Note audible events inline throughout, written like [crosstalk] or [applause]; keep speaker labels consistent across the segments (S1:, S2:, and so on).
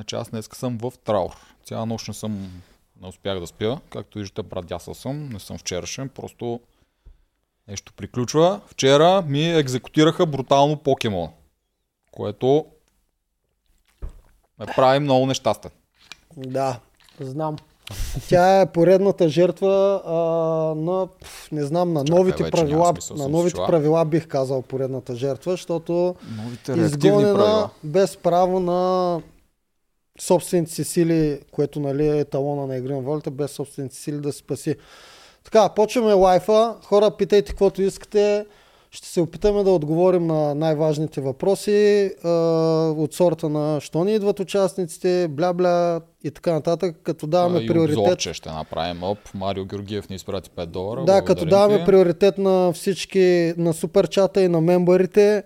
S1: Значи аз днес съм в траур. Цяла нощ не съм, не успях да спя. Както виждате, брадясал съм, не съм вчерашен, просто нещо приключва. Вчера ми екзекутираха брутално покемон, което ме прави много нещастен.
S2: Да, знам. Тя е поредната жертва а, на, не знам, на
S1: Чакай,
S2: новите
S1: вече няма
S2: правила.
S1: смисъл
S2: На новите
S1: това.
S2: правила бих казал поредната жертва, защото
S1: Новите
S2: изгонена
S1: правила.
S2: без право на собствените си сили, което нали, е талона на игри на волята, без собствените си сили да се спаси. Така, почваме лайфа. Хора, питайте каквото искате. Ще се опитаме да отговорим на най-важните въпроси а, от сорта на що ни идват участниците, бля-бля и така нататък, като даваме
S1: и
S2: приоритет.
S1: обзорче ще направим. Оп, Марио Георгиев ни изпрати 5 долара.
S2: Да, като даваме приоритет на всички, на суперчата и на мембарите,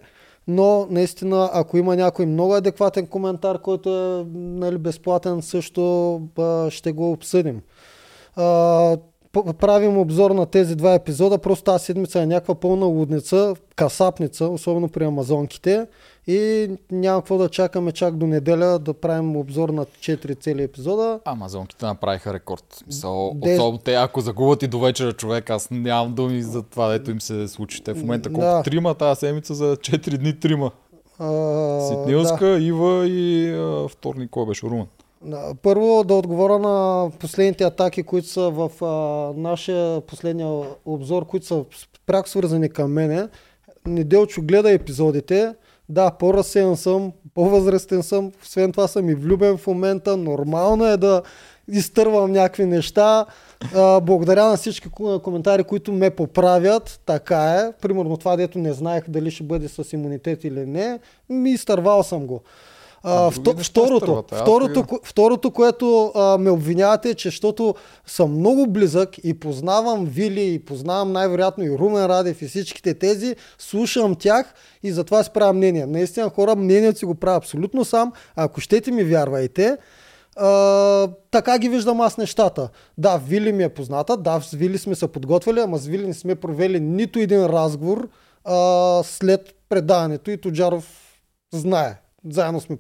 S2: но наистина, ако има някой много адекватен коментар, който е нали, безплатен, също а, ще го обсъдим. А, правим обзор на тези два епизода, просто тази седмица е някаква пълна лудница, касапница, особено при амазонките и няма какво да чакаме чак до неделя да правим обзор на 4 цели епизода.
S1: Амазонките направиха рекорд. В Смисъл,
S2: Де-
S1: особено те, ако загубят и до вечера човек, аз нямам думи за това, дето им се случи. Те в момента колко
S2: Да.
S1: трима тази седмица за 4 дни трима.
S2: А, да.
S1: Ситнилска, Ива и а, вторник, кой беше Румън.
S2: Да, Първо да отговоря на последните атаки, които са в а, нашия последния обзор, които са пряко свързани към мене. Неделчо гледа епизодите. Да, по-разсеян съм, по-възрастен съм, освен това съм и влюбен в момента. Нормално е да изтървам някакви неща. А, благодаря на всички ко- коментари, които ме поправят. Така е. Примерно това, дето не знаех дали ще бъде с имунитет или не. Ми изтървал съм го. А, вто- второто, второто, ко- второто, което а, ме обвинявате е, че защото съм много близък и познавам Вили, и познавам най-вероятно и Румен Радев и всичките тези, слушам тях и затова си правя мнение. Наистина хора, мнението си го правя абсолютно сам. Ако щете ми вярвайте, а, така ги виждам аз нещата. Да, Вили ми е позната, да, с Вили сме се подготвили, ама с Вили не сме провели нито един разговор а, след предаването и Тоджаров знае. Заедно сме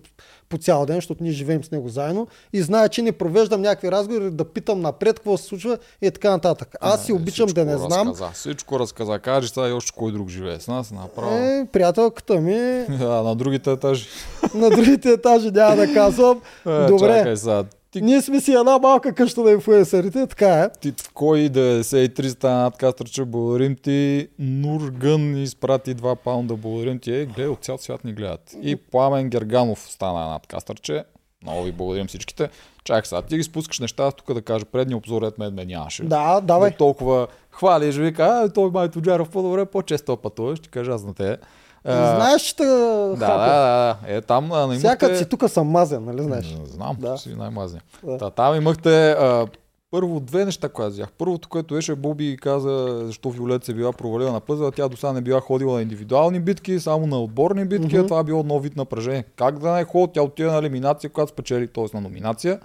S2: по цял ден, защото ние живеем с него заедно и знае, че не провеждам някакви разговори, да питам напред какво се случва и така нататък. Аз си
S1: Е,
S2: обичам да не знам.
S1: Разказа. Всичко разказа. Кажи сега и още кой друг живее с нас. Направо.
S2: Е, приятелката ми [laughs]
S1: А, на другите етажи.
S2: на другите етажи няма да казвам. [laughs]
S1: Е,
S2: Добре,
S1: Чакай сега. Ти,
S2: ние сме си една малка къща на инфуенсърите, така е.
S1: ти кой 93 стана надкастърче, благодарим ти. Нургън изпрати 2 паунда, благодарим ти. Е, гледай, от цял свят ни гледат. И Пламен Герганов стана надкастърче. Много ви благодарим всичките. Чакай сега, ти ги спускаш неща, тук да кажа, предния обзор ред мен ме нямаше.
S2: Да, давай.
S1: Не толкова хвалиш, вика, а, той май Тоджаров по-добре, по-често пътуваш, ще кажа аз на те. А,
S2: Знаеш, че те
S1: да, да, да. Е, там а, не
S2: Сякът
S1: имахте...
S2: си тук съм мазен, нали знаеш?
S1: Знам,
S2: Да.
S1: си най-мазни.
S2: Да.
S1: Та, там имахте а, първо две неща, които аз взях. Първото, което беше, Боби каза, защо Виолет се била провалила на пъзела. Тя до сега не била ходила на индивидуални битки, само на отборни битки.
S2: Мгм.
S1: Това е било нов вид напрежение. Как да не ходи? Тя отиде на елиминация, която спечели, т.е. на номинация.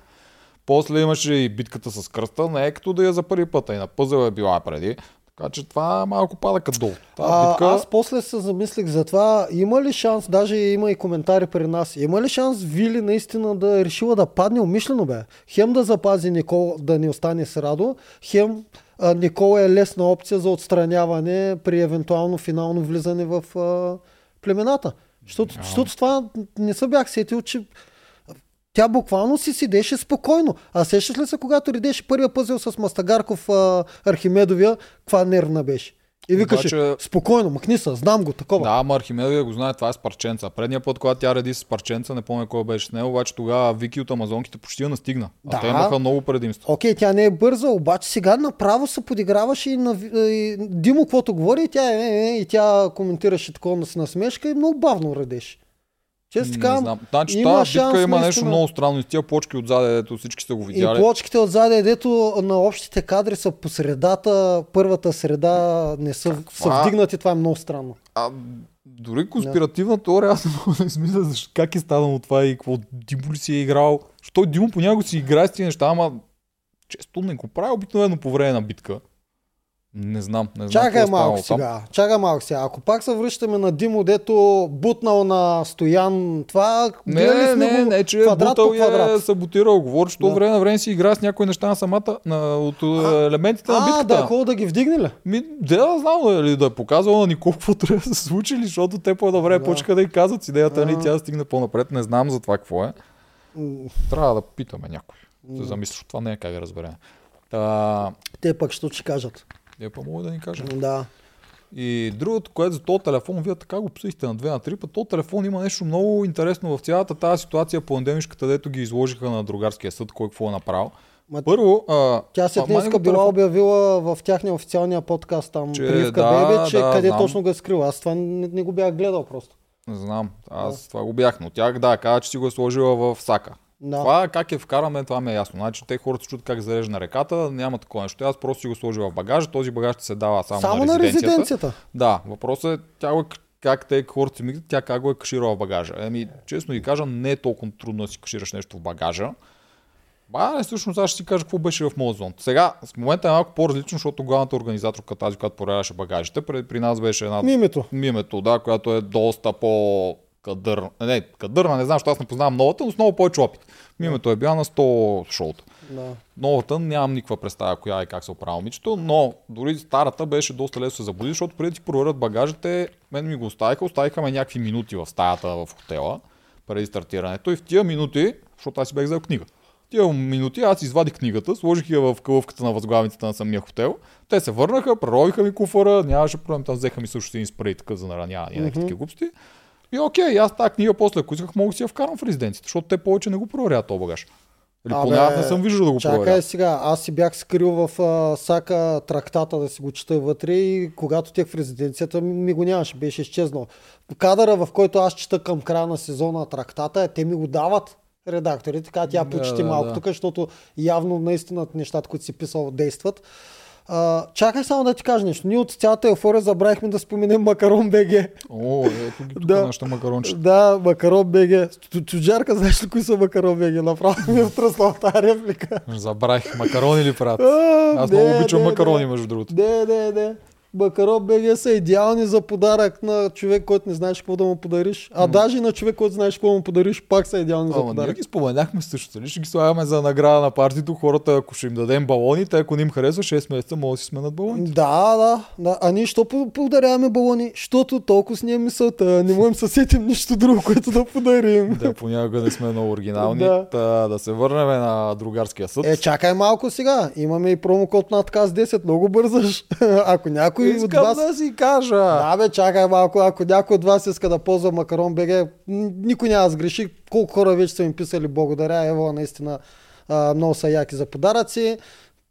S1: После имаше и битката с кръста, не е като да я за първи път, а и на пъзел е била преди. Така че това малко пада като долу.
S2: А,
S1: битка...
S2: Аз после се замислих за това, има ли шанс, даже има и коментари при нас, има ли шанс Вили наистина да е решила да падне умишлено бе? Хем да запази Никол, да не остане с Радо, хем а, Никол е лесна опция за отстраняване при евентуално финално влизане в а, племената. Защото,
S1: Да.
S2: защото с това не се бях сетил, че тя буквално си седеше спокойно. А сещаш ли се, когато редеше първия пъзел с Мастагарков а, Архимедовия, каква нервна беше? И викаше,
S1: Обаче-
S2: спокойно, махни се, знам го, такова.
S1: Да, ама Архимедовия го знае, това е с парченца. Предния път, когато тя реди с парченца, не помня кой беше с него, обаче тогава Вики от Амазонките почти я настигна. А
S2: Да.
S1: те имаха много предимство.
S2: Окей, тя не е бърза, обаче сега направо се подиграваше и на и Димо, каквото говори, и тя, е, е, е, и тя коментираше такова с насмешка и много бавно редеше. Често
S1: Не
S2: така,
S1: знам. Значи
S2: има
S1: тази битка има нещо много странно. И с тия плочки отзаде, дето всички са го
S2: и
S1: видяли.
S2: плочките отзаде, дето на общите кадри са по средата, първата среда не са, са вдигнати, това е много странно.
S1: А, дори конспиративна теория, аз не мога да измисля защо, как е станало това и какво Димо ли си е играл. Що Димо понякога си играе с тези неща, ама често не го прави обикновено по време на битка. Не знам. Не знам
S2: Чакай
S1: е
S2: малко сега. Чакай малко сега. Ако пак се връщаме на Димо, дето бутнал на Стоян, това
S1: Не, не, не, не, че
S2: квадрат
S1: бутал е
S2: квадрат.
S1: саботирал. Говори, че
S2: Да.
S1: време на време си играе с някои неща на самата, на, от а, елементите на
S2: А,
S1: битката.
S2: да, е хубаво да ги вдигне ли?
S1: Ми, да, да знам, нали, да е показвал на Никол какво трябва да се случи, защото те по едно време
S2: Да.
S1: почнаха да й казват с идеята, нали,
S2: А.
S1: тя да стигне по-напред. Не знам за това какво е. Трябва да питаме някой. Да замислиш, това не е как да разберем. Та,
S2: Те пък ще ти кажат.
S1: Е па мога да ни каже.
S2: Да.
S1: И другото, което за този телефон, вие така го психте на две на три път, този телефон има нещо много интересно в цялата тази ситуация по пандемишката, дето ги изложиха на другарския съд, кой какво е направил.
S2: Ма,
S1: Първо, а,
S2: Тя след днеска била
S1: телефон-
S2: обявила в тяхния официалния подкаст там,
S1: Че
S2: Прививка
S1: да,
S2: Бебе, че
S1: да,
S2: къде
S1: знам.
S2: точно го е скрил. Аз това не, не го бях гледал просто.
S1: Знам, аз това го бях, но тя да, каза, че си го е сложила в сака.
S2: Да.
S1: Това как е вкараме, това ми е ясно. Значи те хората се чудят как зарежда на реката, няма такова нещо. Аз просто си го сложил в багажа, този багаж ще се дава само,
S2: Само
S1: на
S2: на
S1: резиденцията.
S2: резиденцията.
S1: Да, въпросът е тя го е, как те хората си мислят, тя как го е каширала в багажа. Еми, честно ви кажа, не е толкова трудно да си кашираш нещо в багажа. Ба, не, всъщност аз ще си кажа какво беше в моят зон. Сега, в момента е малко по-различно, защото главната организаторка, тази, която проверяваше багажите, при, при нас беше една
S2: Мимето.
S1: мимето, да, която е доста по кадърна. Не, кадърна, не знам, защото аз не познавам новата, но с много повече опит. Мимето е била на 100 шоута.
S2: Да.
S1: Новата нямам никаква представа коя е как се оправя момичето, но дори старата беше доста лесно се заблуди, защото преди ти проверят багажите, мен ми го оставиха, оставиха ме някакви минути в стаята в хотела, преди стартирането и в тия минути, защото аз си бях взел книга. В тия минути аз извадих книгата, сложих я в кълъвката на възглавницата на самия хотел. Те се върнаха, преровиха ми куфара, нямаше проблем, там взеха ми също един спрей такъв за нараняване и някакви глупости. И окей, аз тази книга после, ако исках, мога да си я вкарам в резиденцията, защото те повече не го проверяват този багаж. Или
S2: Абе,
S1: поне аз не съм виждал да го
S2: Чакай
S1: проверяват.
S2: сега, аз си бях скрил в а, сака трактата да си го чета вътре и когато тех в резиденцията ми, го нямаше, беше изчезнал. Кадъра, в който аз чета към края на сезона трактата, е, те ми го дават редакторите, така тя
S1: Да,
S2: почти
S1: да,
S2: малко
S1: да.
S2: тук, защото явно наистина нещата, които си писал, действат. А, чакай само да ти кажа нещо. Ние от цялата еуфория забравихме да споменем Макарон БГ.
S1: О, ето ги тук
S2: Да.
S1: нашата макарончета.
S2: Да, Макарон БГ. Чуджарка, знаеш ли кои са Макарон БГ? Направо ми е втръсла в тази реплика.
S1: Забравих. Макарони ли правят? Аз
S2: не,
S1: много обичам
S2: не,
S1: макарони,
S2: не.
S1: между другото.
S2: Не, не, не. Макарон БГ са идеални за подарък на човек, който не знаеш какво да му подариш. А даже и на човек, който знаеш какво му подариш, пак са идеални за
S1: Ама ние
S2: подарък.
S1: ги споменахме също. Нали? Ще ги слагаме за награда на партито. Хората, ако ще им дадем балони, те ако не им харесва 6 месеца, могат да си сменят балони.
S2: Да, да, да. А ние що по- подаряваме балони? Защото толкова с ни е мисълта. Не можем да се сетим нищо друго, което да подарим.
S1: Да, понякога не сме много оригинални.
S2: Да.
S1: Та, да се върнем на другарския съд.
S2: Е, чакай малко сега. Имаме и промокод на отказ 10. Много бързаш. [laughs] Ако някой от
S1: Искам
S2: вас...
S1: да си кажа.
S2: Да, бе, чакай малко. Ако някой от вас иска да ползва Макарон БГ, никой няма да сгреши. Колко хора вече са им писали благодаря. Ево, наистина много са яки за подаръци.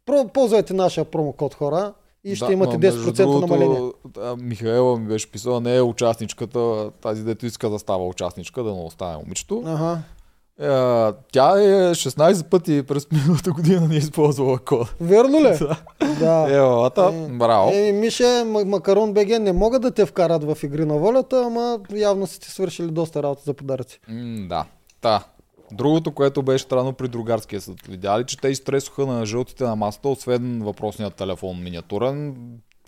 S2: Про, ползвайте нашия промокод хора и ще
S1: Да,
S2: имате
S1: ма, между
S2: 10%
S1: другото,
S2: намаление.
S1: а, Михаела ми беше писала, не е участничката, тази дето иска да става участничка, да не остане момичето.
S2: Ага.
S1: Тя е 16 пъти през миналата година не е използвала кода.
S2: Верно ли? [laughs] да.
S1: Е, лата,
S2: Е,
S1: браво.
S2: Е, Мише, Макарон БГ не могат да те вкарат в игри на волята, ама явно са ти свършили доста работа за подаръци.
S1: М, да. Та. Другото, което беше странно при другарския съд. Видя ли, че те изтресоха на жълтите на масата, освен въпросният телефон миниатурен,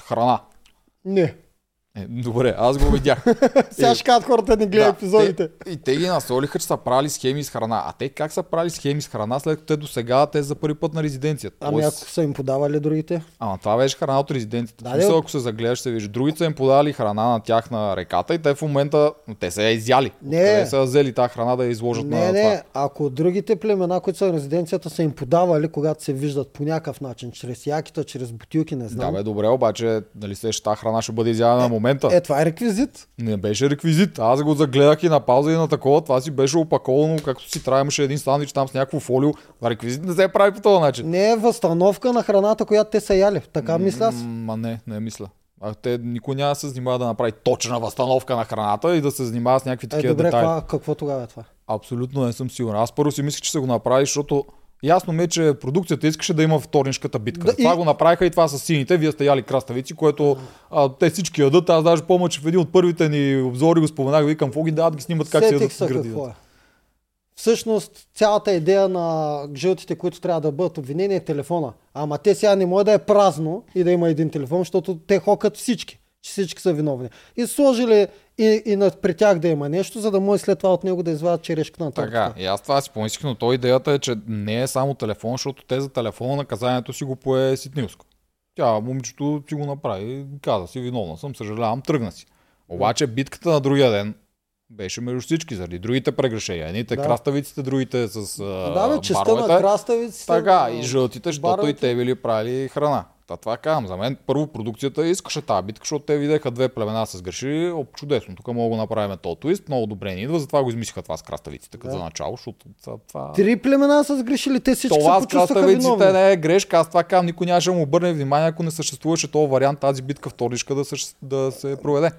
S1: храна.
S2: Не.
S1: Е, добре, аз го видях. [laughs]
S2: Сега ще кажат хората да не гледат епизодите.
S1: Те, и те ги насолиха, че са правили схеми с храна. А те как са правили схеми с храна, след като те до сега те за първи път на резиденцията?
S2: Ами
S1: Тоест-
S2: ако са им подавали другите?
S1: Ама това беше храна от резиденцията.
S2: Да,
S1: Да, смисъл,
S2: де.
S1: ако се загледаш, ще се вижда. Другите са им подали храна на тях на реката и те в момента, те са я изяли.
S2: Не.
S1: Те са взели тази храна да я изложат
S2: Не,
S1: на
S2: не,
S1: това.
S2: ако другите племена, които са в резиденцията, са им подавали, когато се виждат по някакъв начин, чрез якита, чрез бутилки, не
S1: Да,
S2: знам.
S1: бе, добре, обаче, дали се тази храна ще бъде изядена на момента?
S2: Е, това е реквизит.
S1: Не беше реквизит. Аз го загледах и на пауза и на такова. Това си беше опаковано, както си трябва. Имаше един сандвич там с някакво фолио. Реквизит не се прави по този начин.
S2: Не е възстановка на храната, която те са яли. Така мисля аз.
S1: Ма не, не мисля. А те никой няма да се занимава да направи точна възстановка на храната и да се занимава с някакви
S2: Е,
S1: такива
S2: добре,
S1: детайли.
S2: това, какво тогава е това?
S1: Абсолютно не съм сигурен. Аз първо си мислех, че са го направили, защото ясно ми е, че продукцията искаше да има вторнишката битка.
S2: Да,
S1: Да, това
S2: и-
S1: го направиха и това са сините. Вие сте яли краставици, което а, те всички ядат. Аз даже помня, че в един от първите ни обзори го споменах, викам, какво ги дават, ги снимат как се ядат с градината.
S2: е. всъщност цялата идея на жълтите, които трябва да бъдат обвинени е телефона. Ама те сега не може да е празно и да има един телефон, защото те хокат всички, че всички са виновни. И сложили и, и на, при тях да има нещо, за да може след това от него да извадят черешката на тортата.
S1: Така, и аз това си помислих, но то идеята е, че не е само телефон, защото те за телефона наказанието си го пое Ситнилско. Тя, момичето си го направи, каза си, виновна съм, съжалявам, тръгна си. Обаче битката на другия ден беше между всички, заради другите прегрешения. Едните
S2: Да.
S1: краставиците, другите с а,
S2: Да, бе, честа на краставиците.
S1: Така, и жълтите, защото и те били правили храна. Та това казвам. За мен първо продукцията искаше тази битка, защото те видяха две племена се сгрешили. О, чудесно, тук мога да направим този твист, много добре ни идва, затова го измислиха това с краставиците като
S2: Да.
S1: за начало, защото това.
S2: Три племена са сгрешили, те всички
S1: Това
S2: се
S1: с краставиците не е грешка, аз това казвам, никой нямаше да му обърне внимание, ако не съществуваше този вариант, тази битка в Торишка да, съще... да се проведе.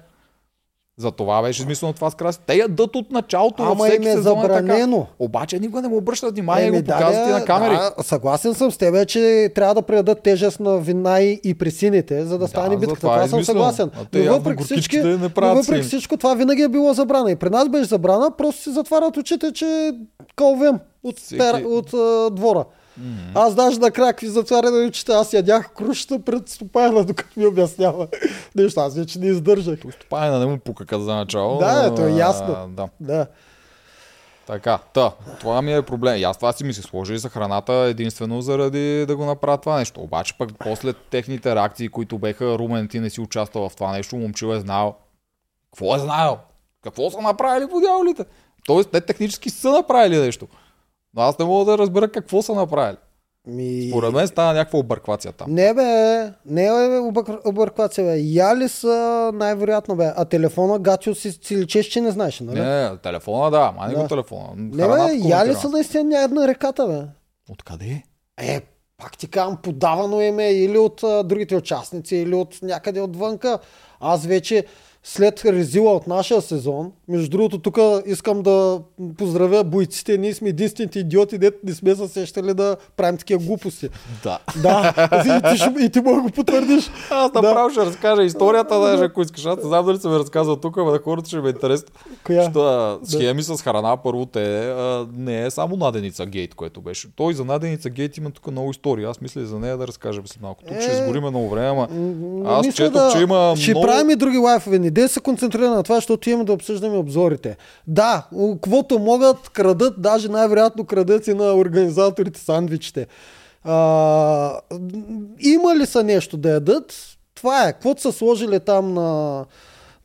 S1: За това беше измислено това с краси. Те ядат от началото
S2: Ама
S1: всеки
S2: им е
S1: сезон е така.
S2: забранено.
S1: Обаче никога не му обръща внимание и го показват и
S2: да,
S1: на камери.
S2: Да, съгласен съм с теб, че трябва да предадат тежест на вина и, и при сините, за да стане
S1: за
S2: битката.
S1: това
S2: Това,
S1: е
S2: съм съгласен.
S1: Те
S2: Но въпреки всички,
S1: не
S2: но въпреки всичко това винаги е било забрана. И при нас беше забрана, просто си затварят очите, че кълвем от,
S1: Всеки-
S2: пер, от а, двора. Аз даже накрая какви затваряне очите, аз ядях крушата пред стопана, докато ми обяснява [laughs] нещо. Аз вече не издържах.
S1: Стопанина не му пука за начало.
S2: Да,
S1: но,
S2: то е
S1: а,
S2: ясно.
S1: Да.
S2: Да.
S1: Така, та, това ми е проблем. И аз това си мисля, сложили са храната единствено заради да го направят това нещо. Обаче пък после техните реакции, които беха, Румен, ти не си участвал в това нещо, момчил е знаел. Какво е знаел? Какво са направили по дяволите? Тоест, те технически са направили нещо. Но аз не мога да разбера какво са направили.
S2: Ми...
S1: Според мен стана някаква обърквация там.
S2: Не бе, не е обър- обърквация бе. Яли са най-вероятно бе. А телефона Гатио си, си личеш, че не знаеш, нали?
S1: Не, не, телефона да, ама не
S2: Да.
S1: го телефона.
S2: не бе, яли са наистина някъде на реката бе.
S1: Откъде?
S2: Е, пак ти казвам, подавано им е или от а, другите участници, или от някъде отвънка. Аз вече след резила от нашия сезон, между другото, тук искам да поздравя бойците. Ние сме единствените идиоти, дето не сме се сещали да правим такива глупости.
S1: Да.
S2: Да, и ти, ще- и ти мога да го потвърдиш.
S1: Аз
S2: Да.
S1: направо ще разкажа историята, даже ако искаш. Аз не знам дали съм разказал тук, но на хората ще ме е интересно.
S2: Коя?
S1: Що, схеми с храна, първо те а, не е само наденица гейт, което беше. Той за наденица гейт има тук много истории. Аз мисля за нея да разкажем след малко. Тук ще
S2: Е,
S1: изгориме много време, ама аз
S2: мисля
S1: четох, че има
S2: Ще
S1: много...
S2: правим и други лайфове. Не дей се концентрира на това, защото имаме да обсъждаме обзорите. Да, каквото могат, крадат, даже най-вероятно крадат и на организаторите сандвичите. А, има ли са нещо да ядат? Това е. Каквото са сложили там на,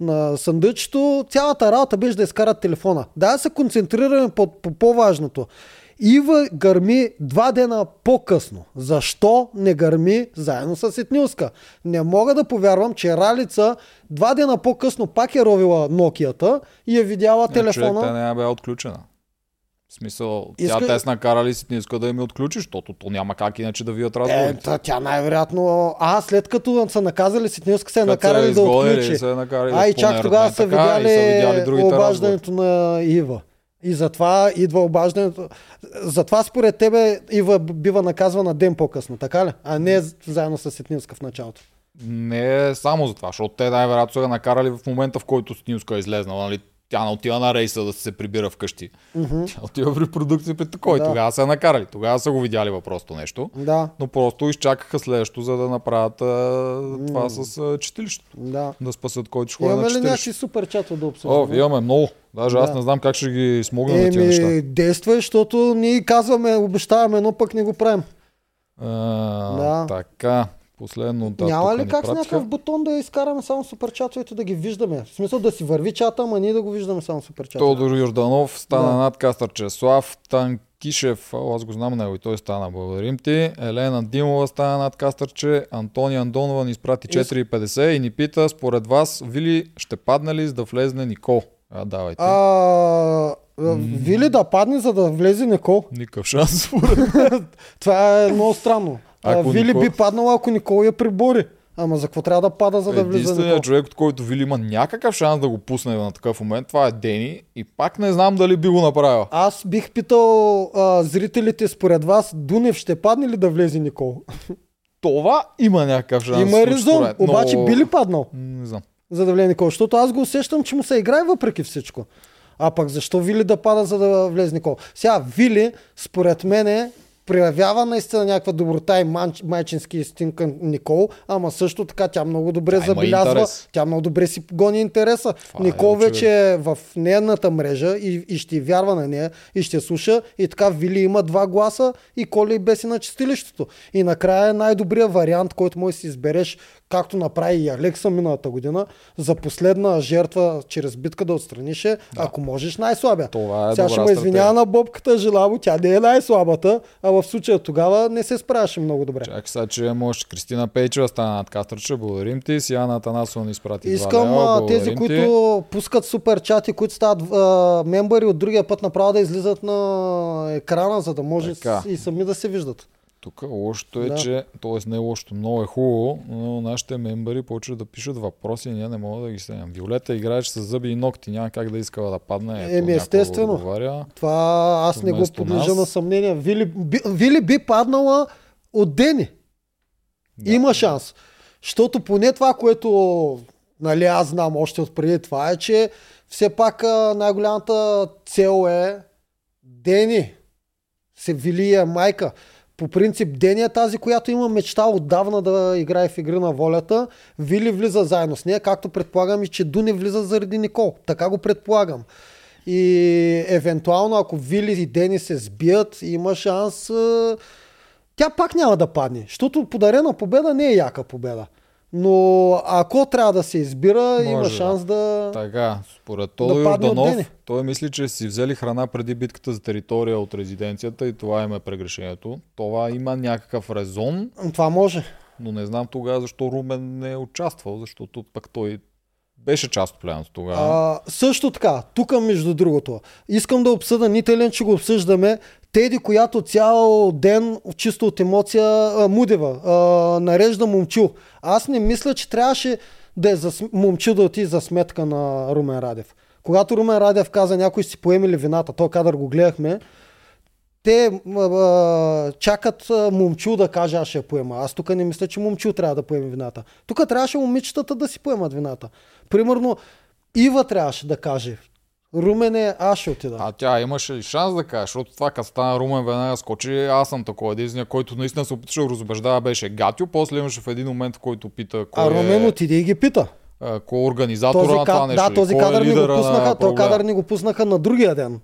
S2: на съндъчето, цялата работа беше да изкарат телефона. Да, се концентрираме по, по по-важното. Ива гърми два дена по-късно. Защо не гърми заедно с Етнилска? Не мога да повярвам, че Ралица два дена по-късно пак е ровила Нокията и е видяла
S1: Не, човек,
S2: телефона.
S1: тя не е била отключена. В смисъл,
S2: Иска-
S1: тя те са накарали си не иска да им я отключи, защото то няма как иначе да вият
S2: Е,
S1: разговорите.
S2: та, тя най-вероятно... А, след като са наказали Ситнилска, се е накарали да отключи.
S1: Се е накарали
S2: А, и чак тогава са
S1: видяли
S2: видяли обаждането на Ива. И затова идва обаждането. Затова според тебе Ива бива наказвана ден по-късно, така ли? А не заедно с Ситнилска в началото.
S1: Не е само за това, защото те най-вероятно са накарали в момента, в който Снилска е излезнала. Нали? Тя не отива на рейса да се прибира вкъщи. Тя отива при продукция при такой.
S2: Да.
S1: Тогава са накарали. Тогава са го видяли въпросто нещо.
S2: Да,
S1: Но просто изчакаха следващото, за да направят а, това с а, читилището.
S2: да.
S1: Да спасат който ще ходи на
S2: Имаме ли някакви супер чатове да
S1: О,
S2: обсъждаме?
S1: имаме много. Даже аз
S2: Да.
S1: не знам как ще ги смогнем на тия неща.
S2: Действай, защото ние казваме, обещаваме, но пък не го правим.
S1: А,
S2: Да.
S1: Така, последно. Да,
S2: Няма ли
S1: ни
S2: как с някакъв бутон да изкараме само суперчатовете да ги виждаме? В смисъл да си върви чата, ама ние да го виждаме само суперчатовете.
S1: Тодор Йорданов стана
S2: Да.
S1: над Кастърче. Слав Танкишев, аз го знам него и той стана. Благодарим ти. Елена Димова стана над Кастърче. Антония Андонова ни изпрати 4,50 и ни пита, според вас, Вили ще падне ли за да влезне Никол? А, давайте.
S2: А, Вили да падне, за да влезе Никол.
S1: Никакъв шанс. [laughs]
S2: Това е много странно.
S1: Ако
S2: Вили
S1: Никол-
S2: би паднал, ако Никол я прибори. Ама за какво трябва да пада, за да влиза Никол?
S1: Единственият човек, от който Вили има някакъв шанс да го пусне на такъв момент, това е Дени. И пак не знам дали би го направил.
S2: Аз бих питал а, зрителите, според вас, Дунев ще падне ли да влезе Никол? [laughs]
S1: Това има някакъв шанс.
S2: Има резон,
S1: мен,
S2: обаче
S1: но-
S2: би ли паднал,
S1: Не знам.
S2: за да влезе Никол? Защото аз го усещам, че му се играе въпреки всичко. А пък защо Вили да пада, за да влезе Никол? Сега, Вили, според мен, проявява наистина някаква доброта и манч, майчински инстинкт към Никол, ама също така тя много добре
S1: Тя
S2: забелязва,
S1: интерес.
S2: тя много добре си гони интереса.
S1: Това е
S2: Никол
S1: очевидно.
S2: вече е в нейната мрежа и, и ще вярва на нея и ще слуша и така Вили има два гласа и Коли беси на чистилището. И накрая е най-добрият вариант, който може да си избереш, както направи и Алекса миналата година, за последна жертва чрез битка да отстраниш е, ако можеш най-слабия.
S1: Това е
S2: Сега ще ме извинява на бобката Желаво, тя не е най-слабата, а в случая тогава не се справяше много добре.
S1: Чакай сега, че може Кристина Пейчева стана надкастрача. Благодарим ти. Сияна Атанасова ни изпрати
S2: Искам
S1: лева.
S2: тези,
S1: ти.
S2: които пускат супер чати, които стават а, мембъри от другия път направо да излизат на екрана, за да може
S1: Така.
S2: и сами да се виждат.
S1: Тук лошото е,
S2: Да.
S1: че, т.е. не е лошото, много е хубаво, но нашите мембари почват да пишат въпроси и ние не можем да ги следим. Виолета играеш с зъби и ногти, няма как да искала да падне.
S2: Еми, естествено.
S1: Отговаря.
S2: Това аз не го подлежа на съмнение. Вили, би, Вили би паднала от Дени.
S1: Да.
S2: Има шанс. Защото поне това, което нали, аз знам още от преди това е, че все пак най-голямата цел е Дени. Се вили е майка. По принцип Дени е тази, която има мечта отдавна да играе в игри на волята. Вили влиза заедно с нея, както предполагам и че Дуни влиза заради Никол. Така го предполагам. И евентуално, ако Вили и Дени се сбият, има шанс тя пак няма да падне, защото подарена победа не е яка победа. Но ако трябва да се избира,
S1: Може
S2: има
S1: да.
S2: шанс да...
S1: Така, според
S2: Да
S1: Тодор Йорданов,
S2: Дени.
S1: той мисли, че си взели храна преди битката за територия от резиденцията и това им е прегрешението. Това има някакъв резон,
S2: Това може.
S1: но не знам тогава защо Румен не е участвал, защото пък той беше част от племеното тогава.
S2: Също така, тук между другото, искам да обсъда, Нителен, че го обсъждаме, Теди, която цял ден, чисто от емоция, а, Мудева, а, нарежда момчил. Аз не мисля, че трябваше да е за, момчил да отиде за сметка на Румен Радев. Когато Румен Радев каза, някой си поемили вината, то кадър го гледахме, те а, чакат а, момчил да каже, аз ще поема. Аз тук не мисля, че момчил трябва да поеме вината. Тук трябваше момичетата да си поемат вината. Примерно, Ива трябваше да каже, Румене, аз ще отида.
S1: А тя имаше ли шанс да каже, защото това като стана Румен веднага скочи, аз съм такова единствения, който наистина се опитваше да разобеждава, беше Гатио, после имаше в един момент, в който пита кой
S2: а Румен
S1: е,
S2: отиде и ги пита.
S1: Кой е организатора
S2: Този,
S1: на това нещо.
S2: да, този
S1: кой е
S2: кадър ни го пуснаха, този кадър ни го пуснаха на другия ден.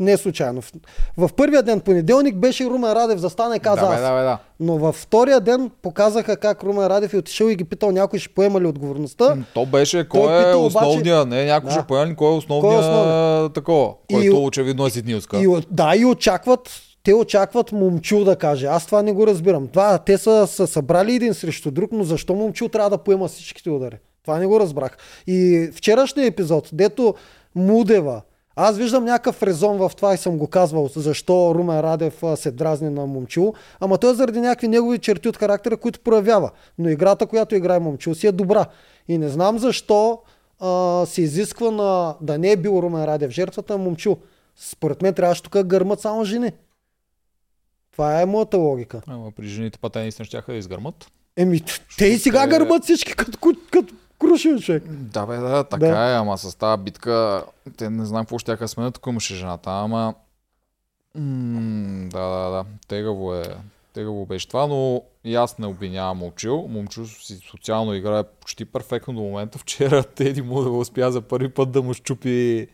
S2: Не случайно. В, в първия ден, понеделник, беше Румен Радев застане и каза
S1: Да,
S2: аз.
S1: да, бе, да.
S2: Но във втория ден показаха как Румен Радев е отишъл и ги питал някой ще поема ли отговорността.
S1: То беше кой е
S2: пита обаче-
S1: основния, не някой
S2: Да.
S1: ще появи, кой е основния
S2: основен?
S1: такова,
S2: И-
S1: който очевидно е Сиднилска.
S2: И, да, и очакват, те очакват момчил да каже. Аз това не го разбирам. Това, те са, са събрали един срещу друг, но защо момчил трябва да поема всичките удари? Това не го разбрах. И вчерашния епизод, дето Мудева, аз виждам някакъв резон в това и съм го казвал, защо Румен Радев се дразни на Момчил, ама той е заради някакви негови черти от характера, които проявява. Но играта, която играе Момчил, си е добра. И не знам защо а, се изисква на, да не е бил Румен Радев жертвата, а Момчил. Според мен трябваше тук гърмат само жени. Това е моята логика.
S1: Ама при жените па те наистина щяха да изгърмат.
S2: Еми, те и сега
S1: те-
S2: гърмат всички като, ку- като крушен човек.
S1: Да, бе, да, така
S2: Да.
S1: е, ама с тази битка, те не знам какво ще да сменят, ако имаше жената, ама... М, да, да, да, тегаво е. Тегаво беше това, но и аз не обвинявам Момчил. Момчил си социално играе почти перфектно до момента. Вчера [laughs] Теди му да успя за първи път да му щупи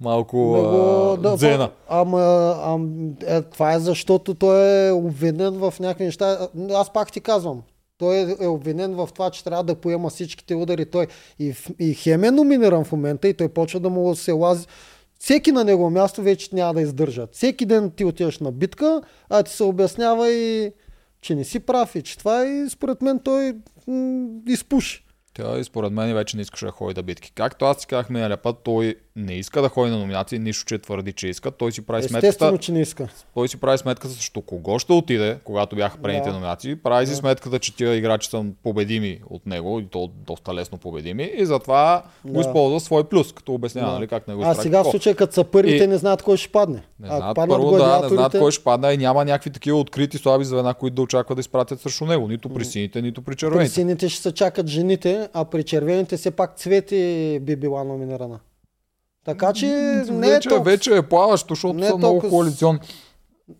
S1: малко
S2: Много,
S1: а,
S2: да,
S1: дзена.
S2: ама, ам, е, това е защото той е обвинен в някакви неща. Аз пак ти казвам. Той е, е обвинен в това, че трябва да поема всичките удари. Той и, и Хем е номиниран в момента и той почва да му се лази. Всеки на негово място вече няма да издържат. Всеки ден ти отиваш на битка, а ти се обяснява и че не си прав и че това и според мен той м- изпуши.
S1: Тя и според мен вече не искаше да ходи да битки. Както аз си казах миналия път, той не иска да ходи на номинации, нищо, че твърди, че иска. Той си прави
S2: Естествено,
S1: сметката,
S2: че не иска.
S1: той си прави сметката срещу кого ще отиде, когато бяха предните
S2: Да.
S1: номинации. Прави си сметката, че тия играчи са победими от него и то доста лесно победими и затова го
S2: Да.
S1: използва в свой плюс, като обяснява,
S2: Да.
S1: нали, как не го
S2: А сега в случая, като са първите,
S1: И-
S2: не знаят кой ще падне.
S1: Не
S2: Ако
S1: знаят, първо да, не знаят кой ще падне и няма някакви такива открити слаби звена, които да очакват да изпратят срещу него. Нито при сините, нито при
S2: При
S1: червените.
S2: сините ще се чакат жените, а при червените все пак Цвети би била номинирана. Така че не е
S1: вече,
S2: толкова...
S1: вече е плаващо, защото
S2: не е
S1: са много
S2: толкова с-
S1: коалиционни.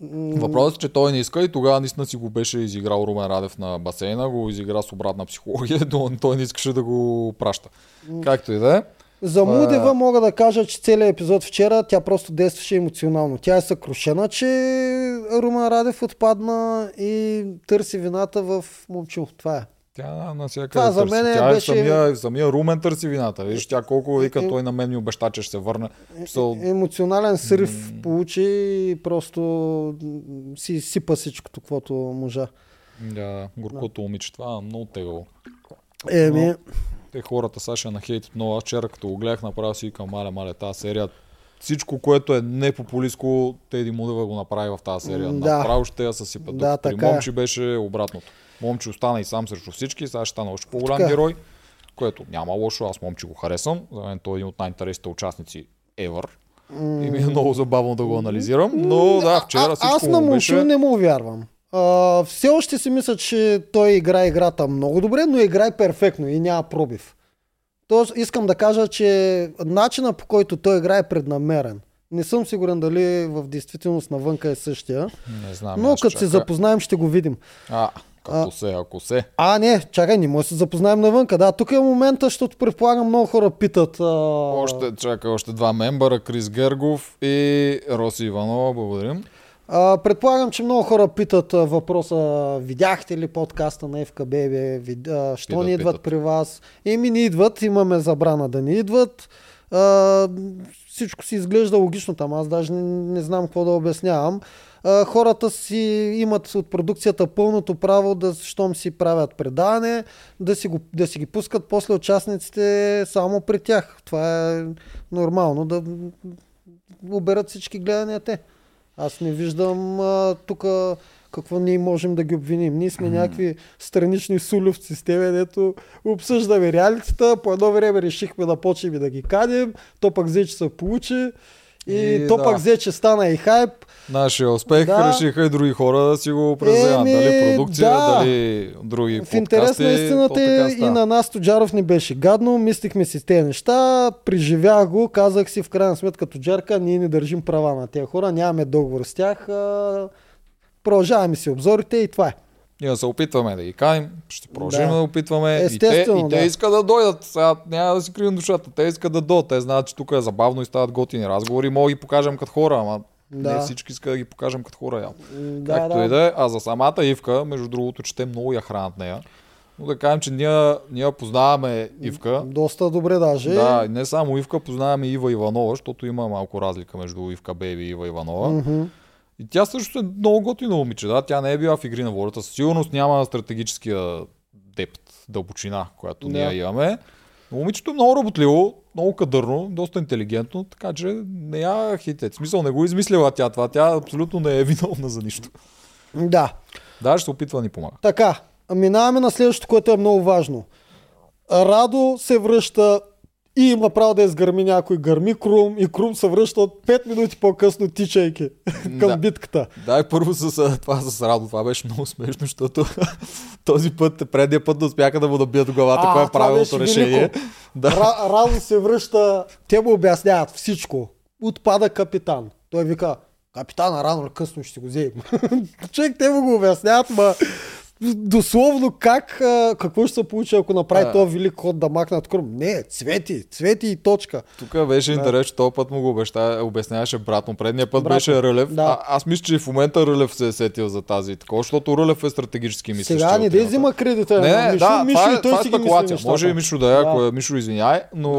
S2: М,
S1: Въпросът е, че той не иска и тогава наистина си го беше изиграл Румен Радев на басейна, го изигра с обратна психология, [laughs] но той не искаше да го праща. Както и да е.
S2: За
S1: Това е-
S2: Мудева мога да кажа, че целият епизод вчера тя просто действаше емоционално. Тя е съкрушена, че Румен Радев отпадна и търси вината в момчу. Това е.
S1: Тя на всяка
S2: Това за мен
S1: Тя
S2: беше-
S1: е самия, самия Румен търси вината. Виж, тя колко вика,
S2: Е, е.
S1: той на мен ми обеща, че ще се върне. Писал,
S2: Емоционален срив получи и просто си сипа всичкото, каквото можа.
S1: да, горкото момиче, това е много тегаво.
S2: Еми,
S1: Те хората сега ще нахейтят много. Аз вчера като го гледах, направо си викам, мале, мале, тази серия всичко, което е непопулистко, Теди Мудева го направи в тази серия.
S2: Да.
S1: Направо ще я съсипят.
S2: Да,
S1: При
S2: е.
S1: Момчи беше обратното. Момчи остана и сам срещу всички, сега ще стане още по-голям
S2: Така.
S1: герой, което няма лошо, аз Момчи го харесвам. За мен той е един от най-интересните участници ever. И ми е много забавно да го анализирам, но да, вчера
S2: а,
S1: всичко
S2: аз на
S1: му
S2: Момчу
S1: беше...
S2: не му вярвам. А, все още си мисля, че той играе играта много добре, но играе перфектно и няма пробив. Тоест, искам да кажа, че начина по който той играе е преднамерен. Не съм сигурен дали в действителност навънка е същия,
S1: Не знам,
S2: но като се запознаем ще го видим.
S1: А, като се, ако се.
S2: А, не, чакай, не може да се запознаем навънка. Да, тук е момента, защото предполагам много хора питат. А...
S1: Още, чакай, още два мембъра, Крис Гергов и Роси Иванова, благодарим.
S2: А, предполагам, че много хора питат а, въпроса, видяхте ли подкаста на бе, вид, а, що
S1: Питат,
S2: не идват
S1: питат.
S2: при вас? Еми не идват, имаме забрана да не идват. А, всичко си изглежда логично там, аз даже не, не знам какво да обяснявам. А, хората си имат от продукцията пълното право да, щом си правят предаване, да си, го, да си ги пускат после участниците само при тях. Това е нормално да оберат всички гледания те. Аз не виждам тук какво ние можем да ги обвиним. Ние сме някакви странични сулювци с тебе, дето обсъждаме реалитета, по едно време решихме да почнем и да ги кадим, то пък взе, че се получи и,
S1: И
S2: то
S1: да.
S2: пък взе, че стана и хайп.
S1: Нашия успех
S2: Да.
S1: решиха и други хора да си го презаят.
S2: Еми,
S1: Дали продукция,
S2: да.
S1: дали други
S2: В интерес на истината и на нас Тоджаров ни беше гадно, мислихме си тези неща, преживях го, казах си в крайна сметка Тоджарка, ние не държим права на тези хора, нямаме договор с тях, продължаваме си обзорите и това е.
S1: Ние се опитваме да ги каним, ще продължим
S2: Да.
S1: да, опитваме. и те,
S2: Естествено,
S1: и те
S2: да.
S1: искат да дойдат. Сега няма да си крием душата. Те искат да дойдат. Те знаят, че тук е забавно и стават готини разговори. Мога да ги покажем като хора, ама
S2: Да.
S1: не всички искат да ги покажем като хора.
S2: М,
S1: Както и да е. А за самата Ивка, между другото, че те много я хранят нея. Но да кажем, че ние, ние познаваме Ивка.
S2: Доста добре даже.
S1: Да, не само Ивка, познаваме Ива Иванова, защото има малко разлика между Ивка Беби и Ива Иванова.
S2: Мгм.
S1: И тя също е много готина момиче, да. Тя не е била в игри на волята. Със сигурност няма стратегическия депт, дълбочина, която
S2: Да.
S1: ние имаме. Но момичето е много работливо, много кадърно, доста интелигентно, така че не я хитет. Смисъл не го е измислила тя това. Тя абсолютно не е виновна за нищо.
S2: Да.
S1: Да, ще се опитва да ни помага.
S2: Така, минаваме на следващото, което е много важно. Радо се връща и има право да изгърми някой. Гърми Крум и Крум се връща от 5 минути по-късно тичайки [laughs] към
S1: Да.
S2: битката.
S1: Да, и първо с това с Радо. Това беше много смешно, защото [laughs] този път, предния път да успяха да му набият главата,
S2: А,
S1: кое е правилното решение.
S2: велико. [laughs]
S1: Да.
S2: Ра- Радо се връща, те му обясняват всичко. Отпада капитан. Той вика, капитана рано или късно ще го вземем. Човек, те му го обясняват, ма дословно как, какво ще се получи, ако направи
S1: А.
S2: този велик ход да махнат Крум. Не, цвети, цвети и точка.
S1: Тук беше интересно, че този път му го обеща, обясняваше брат му. Предния път
S2: Брат
S1: беше Рълев.
S2: да.
S1: А, аз мисля, че в момента Рълев се е сетил за тази такова, защото Рълев е стратегически мислещ.
S2: Сега не да взима кредита.
S1: Не,
S2: Мишо,
S1: да,
S2: Мишо
S1: това, е,
S2: той
S1: това е спекулация. Може и Мишо да е,
S2: Да.
S1: ако е Мишо извиняй, но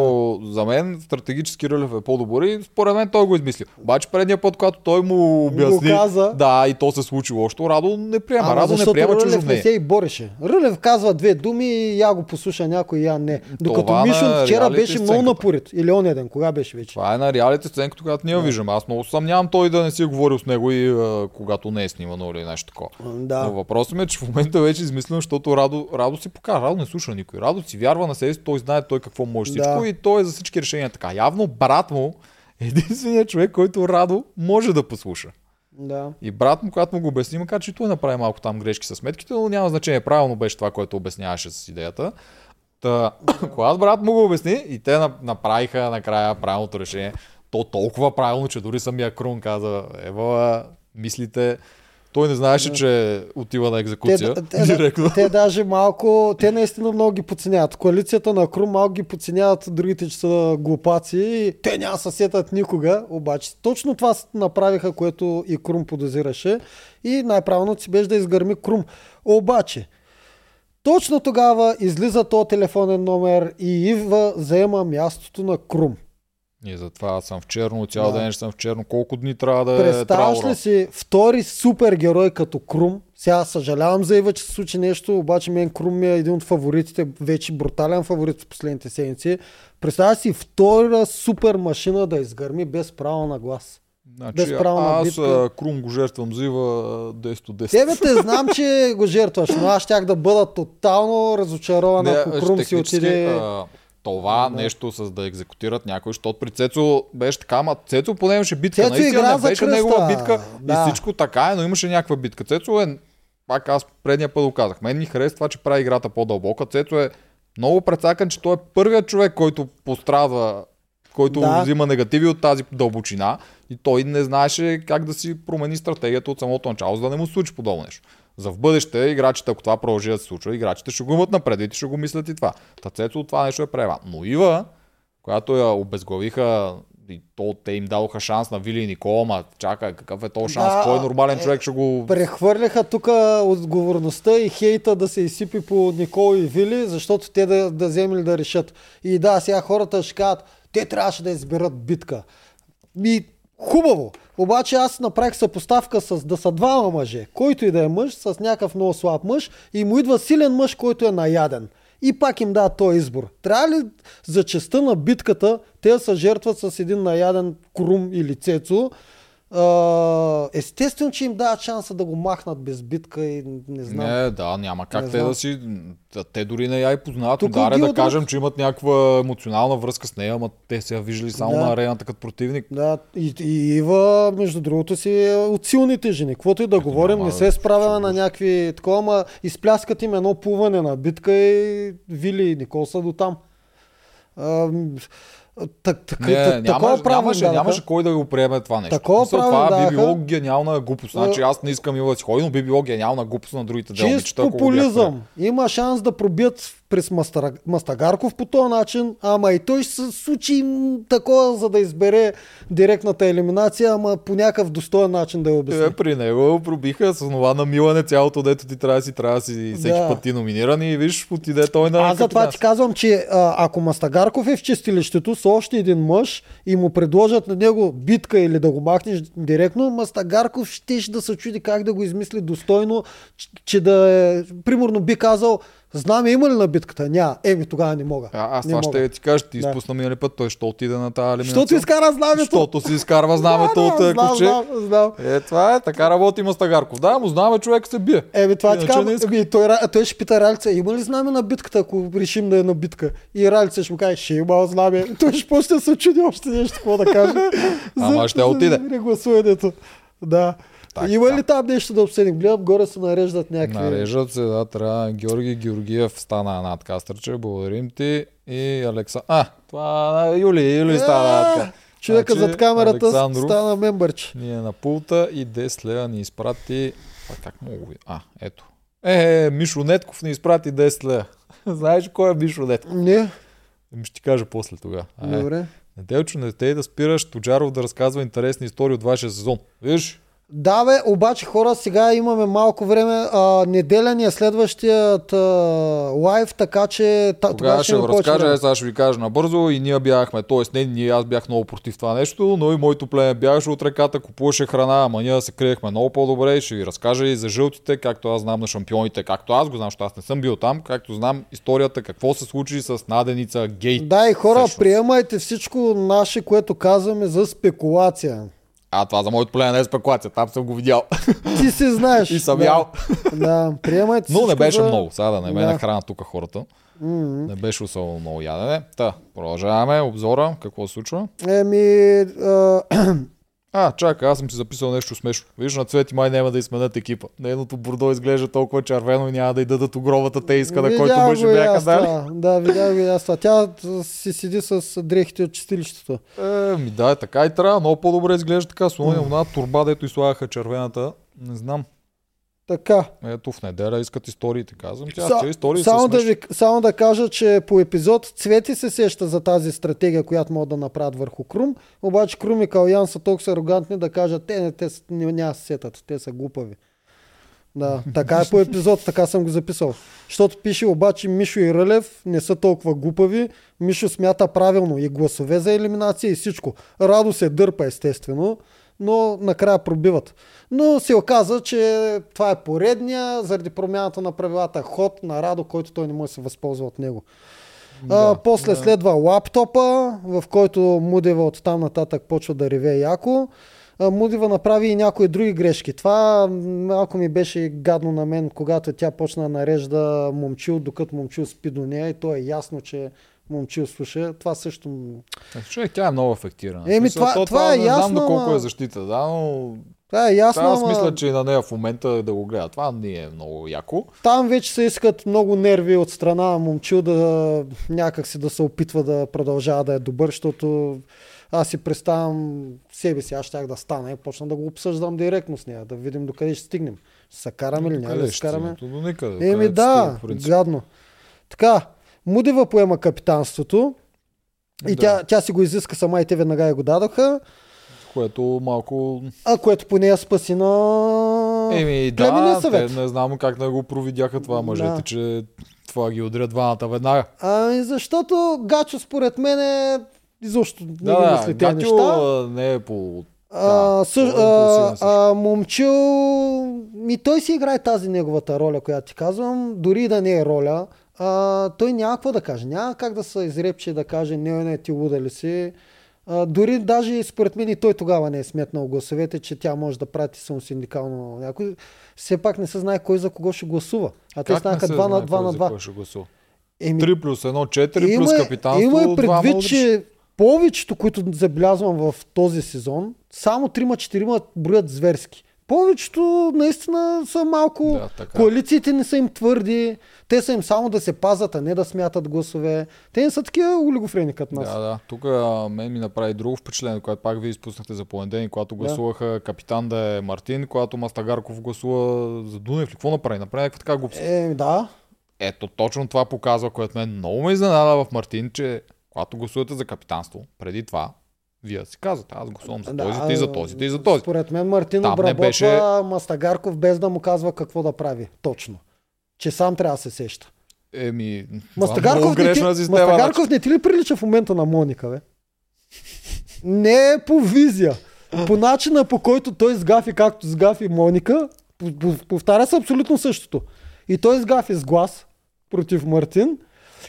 S1: за мен стратегически Рълев е по-добър и според мен той го измисли. Обаче предния път, когато той му обясни,
S2: каза.
S1: да, и то се случи още, Радо не приема. Радо не приема чужо
S2: не се и бореше. Рълев казва две думи и я го послуша някой, я не. Докато
S1: Това
S2: вчера беше много напорит. Или оня ден, кога беше вече?
S1: Това е на реалите сценката, когато ние я виждаме. Аз много съмнявам той да не си е говорил с него и а, когато не е снимано или нещо такова.
S2: Да.
S1: Но въпросът ми е, че в момента вече е измислено, защото Радо, Радо си покажа. Радо не слуша никой. Радо си вярва на себе си, той знае той какво може
S2: Да.
S1: всичко и той е за всички решения така. Явно брат му е единственият човек, който Радо може да послуша.
S2: Да.
S1: И брат му, когато му го обясни, макар че той направи малко там грешки с сметките, но няма значение. Правилно беше това, което обясняваше с идеята. Та, [laughs] когато брат му го обясни и те на- направиха накрая правилното решение, то толкова правилно, че дори самия Крун каза, ева, мислите, той не знаеше, че отива на екзекуция.
S2: Те, те,
S1: директно.
S2: те, даже малко, те наистина много ги подценяват. Коалицията на Крум малко ги подценяват другите, че са глупаци. И те няма се сетат никога, обаче точно това направиха, което и Крум подозираше. И най-правилното си беше да изгърми Крум. Обаче, точно тогава излиза то телефонен номер и Ива заема мястото на Крум.
S1: И затова аз съм в черно, цял
S2: Да.
S1: ден ще съм в черно. Колко дни трябва да е
S2: Представяш
S1: траура?
S2: ли си втори супергерой като Крум? Сега съжалявам за Ива, че се случи нещо, обаче мен Крум ми е един от фаворитите, вече брутален фаворит в последните седмици. Представяш си втора супер машина да изгърми без право на глас.
S1: Значи,
S2: без право на битка.
S1: Крум го жертвам за Ива а, 10 от 10.
S2: Тебе те знам, че го жертваш, но аз щях да бъда тотално разочарован, ако Крум си отиде...
S1: а, това
S2: Да.
S1: нещо с да екзекутират някой, защото при Цецо беше така, ама Цецо поне имаше битка.
S2: Цецо
S1: Наистина не беше
S2: кръста.
S1: негова битка
S2: Да.
S1: и всичко така е, но имаше някаква битка. Цецо е, пак аз предния път го казах, мен ми харесва това, че прави играта по-дълбока. Цецо е много прецакан, че той е първият човек, който пострадва, който
S2: Да.
S1: взима негативи от тази дълбочина и той не знаеше как да си промени стратегията от самото начало, за да не му случи подобно нещо. За в бъдеще играчите, ако това продължи да се случва, играчите ще го имат напред и ще го мислят и това. Та Цецо от това нещо е прева. Но Ива, която я обезглавиха и то, те им дадоха шанс на Вили и Никола, ма чакай, какъв е този шанс?
S2: Да,
S1: Кой нормален
S2: е,
S1: човек ще го...
S2: Прехвърляха тук отговорността и хейта да се изсипи по Никол и Вили, защото те да, да вземели да решат. И да, сега хората ще кажат, те трябваше да изберат битка. И хубаво. Обаче аз направих съпоставка с да са двама мъже. Който и да е мъж, с някакъв много слаб мъж и му идва силен мъж, който е наяден. И пак им дава този избор. Трябва ли за честа на битката те да се жертват с един наяден крум или цецо? Естествено, че им дават шанса да го махнат без битка и не знам.
S1: Не, да, няма как
S2: Не
S1: те
S2: знам.
S1: да си... Те дори не я и познават.
S2: Тук
S1: Ударе да кажем, че имат някаква емоционална връзка с нея, ама те се я виждали само
S2: Да.
S1: на арената като противник.
S2: Да, и, и Ива, между другото, си е от силните жени. Каквото и да говорим,
S1: няма
S2: не се е справила на някакви такова, ама изпляскат им едно плуване на битка и Вили и Никол са до там. Так, так,
S1: Не,
S2: так, такова
S1: нямаше,
S2: право
S1: нямаше,
S2: дадаха.
S1: нямаше кой да го приеме това нещо.
S2: Такова
S1: Мисъл, това би било гениална глупост. Значи аз не искам Ива да си ходи, но би било гениална глупост на другите
S2: Чист
S1: го бях
S2: популизъм. Има шанс да пробият през Мастагарков по този начин, ама и той ще се случи такова, за да избере директната елиминация, ама по някакъв достоен начин да я обясни.
S1: Е, при него пробиха с това намилане цялото, дето ти трябва да си, трябва да си всеки
S2: Да.
S1: път ти номиниран и виж, отиде той на
S2: Аз затова ти казвам, че ако Мастагарков е в чистилището с още един мъж и му предложат на него битка или да го махнеш директно, Мастагарков ще да се чуди как да го измисли достойно, че да е, примерно би казал, знаме има ли на битката? Няма. Еми тогава не мога.
S1: А, аз
S2: не
S1: това
S2: мога.
S1: ще ти кажа, ти
S2: Да.
S1: изпусна минали път, той ще отиде на тази елиминация.
S2: Защото изкара знамето.
S1: Защото си изкарва знамето
S2: Да,
S1: от
S2: да,
S1: е,
S2: знам,
S1: куче.
S2: знам, знам.
S1: Е, това е, така работи Мастагарков. Да, му знаме, човек се бие.
S2: Еми, това ти
S1: не иска.
S2: Еми, той, Ра- той ще пита Ралица, има ли знаме на битката, ако решим да е на битка? И Ралица ще му каже, ще има знаме. Той ще почне да се чуди още нещо, какво да каже. [laughs]
S1: Ама ще отиде.
S2: Да.
S1: Так,
S2: има
S1: така.
S2: ли там нещо да обсъдим? Гледам, горе се нареждат някакви...
S1: Нарежат се, да, трябва. Георги Георгиев стана надкастърче, благодарим ти. И Алекса... А, това е Юли, Юли стана
S2: Е,
S1: надка.
S2: Човека
S1: Значи,
S2: зад камерата
S1: Александров
S2: стана мембърч.
S1: Ни е на пулта и 10 лева ни изпрати... Това как мога? А, ето. Е, Мишо Нетков ни изпрати 10 лева. [laughs] Знаеш кой е Мишо Нетков?
S2: Не,
S1: Ами Ще ти кажа после тогава. А, е.
S2: добре.
S1: Неделчо, не те да спираш Тоджаров да разказва интересни истории от вашия сезон. Виж,
S2: Да, бе, обаче хора, сега имаме малко време. А, неделя ни е следващият а, лайв, така че та,
S1: Тогава ще
S2: ни
S1: го разкажа, е, сега ще ви кажа набързо и ние бяхме, т.е. не ние, аз бях много против това нещо, но и моето племе бягаше от реката, купуваше храна, ама ние се криехме много по-добре ще ви разкажа и за жълтите, както аз знам на шампионите, както аз го знам, защото аз не съм бил там, както знам историята, какво се случи с наденица гей.
S2: Да, и хора,
S1: Всъщност.
S2: приемайте всичко наше, което казваме за спекулация.
S1: А, това за моето племе не е спекулация, там съм го видял
S2: Ти си знаеш. [laughs]
S1: и съм
S2: да.
S1: ял.
S2: Да, приемайте
S1: Но не беше
S2: за...
S1: много, сега да не ме
S2: Да.
S1: нахрана тук хората. Не беше особено много ядене. Та, продължаваме обзора, какво се случва.
S2: Еми, [clears throat] а,
S1: чакай, аз съм си записал нещо смешно. Виж, на Цвети май няма да изменят екипа. Нейното бордо изглежда толкова червено и няма да й дадат огровата те иска, на който мъже
S2: и
S1: бяха дали.
S2: Да, видях го и аз това. Тя си седи с дрехите от чистилището.
S1: Е, ми да, така и трябва. Много по-добре изглежда така. С оня една турба, дето изслагаха червената. Не знам.
S2: Така.
S1: Ето в неделя искат историите. Казвам тя,
S2: Са-
S1: истории
S2: само,
S1: са
S2: да ви, само да кажа, че по епизод Цвети се сеща за тази стратегия, която могат да направят върху Крум, обаче Крум и Калян са толкова арогантни да кажат, те, не, те не, няма се сетат, те са глупави. Да, [laughs] така е по епизод, така съм го записал. Защото пише обаче Мишо и Рълев не са толкова глупави. Мишо смята правилно и гласове за елиминация и всичко. Радо се дърпа естествено, но накрая пробиват. Но се оказа, че това е поредния, заради промяната на правилата, ход на Радо, който той не може да се възползва от него.
S1: Да,
S2: а, после
S1: да.
S2: следва лаптопа, в който Мудева от там нататък почва да реве яко. А, Мудева направи и някои други грешки. Това малко ми беше гадно на мен, когато тя почна да нарежда момчил, докато момчил спи до нея и то е ясно, че момчил слуша. Това също...
S1: Е, Човек, тя е много афектирана.
S2: Еми,
S1: смисъл,
S2: това-
S1: то
S2: това е
S1: не
S2: ясно,
S1: знам доколко
S2: ама-
S1: е защита, да, но
S2: Това е ясно,
S1: аз мисля, че на нея в момента да го гледа. Това не е много яко.
S2: там вече се искат много нерви от страна на момчил да някак си да се опитва да продължава да е добър, защото аз си представям себе си, аз щях да стана и почна да го обсъждам директно с нея, да видим докъде ще стигнем. Ще се караме или няма да се караме? Еми да, гадно. Така, Мудева поема капитанството и
S1: Да.
S2: тя, тя си го изиска сама и те веднага я го дадоха,
S1: Което малко...
S2: а което по нея спаси на
S1: Еми да,
S2: съвет.
S1: те не знам как не го провидяха това мъжете,
S2: Да.
S1: че това ги удрят двамата веднага.
S2: Ами защото Гачо според мен е изобщо не
S1: Да,
S2: ги
S1: да,
S2: мисли тези неща.
S1: а, не е по...
S2: А,
S1: да, е импулсивен
S2: а, а, момчил, ми той си играе тази неговата роля, която ти казвам, дори да не е роля. А, той няма какво да каже. Няма как да се изрепче да каже, не, не, ти луда ли си. А, дори даже според мен и той тогава не е сметнал гласовете, че тя може да прати само синдикално някой. Все пак не се знае кой за кого ще гласува. А те станаха
S1: се
S2: 2 на
S1: знае
S2: 2
S1: кой
S2: на
S1: за
S2: 2.
S1: кой ще гласува?
S2: Еми,
S1: 3 плюс 1, 4 плюс
S2: има,
S1: капитанство,
S2: има и
S1: двама
S2: предвид, че повечето, които забелязвам в този сезон, само 3-4 броят зверски. Повечето наистина са малко...
S1: Да, така.
S2: Коалициите не са им твърди. Те са им само да се пазат, а не да смятат гласове. Те не са такива олигофрени като нас.
S1: Да, да. Тук мен ми направи друго впечатление, което пак вие изпуснахте за понеделник, когато гласуваха капитан да е Мартин, когато Мастагарков гласува за Дунев. Какво направи? Направи някаква така глупост.
S2: Е, да.
S1: Ето точно това показва, което мен много ме изненада в Мартин, че когато гласувате за капитанство, преди това, вие си казвате, аз гласувам за
S2: да,
S1: този, ти за този, ти за този.
S2: Според мен Мартин
S1: Там
S2: обработва
S1: беше-
S2: Мастагарков без да му казва какво да прави. Точно. Че сам трябва да се сеща.
S1: Еми,
S2: Мастагарков, не ти,
S1: система. значи.
S2: Мастагарков не ти ли прилича в момента на Моника, бе? Не е по визия. По начина по който той сгафи, както сгафи Моника, по- по- повтаря се абсолютно същото. И той сгафи с глас против Мартин.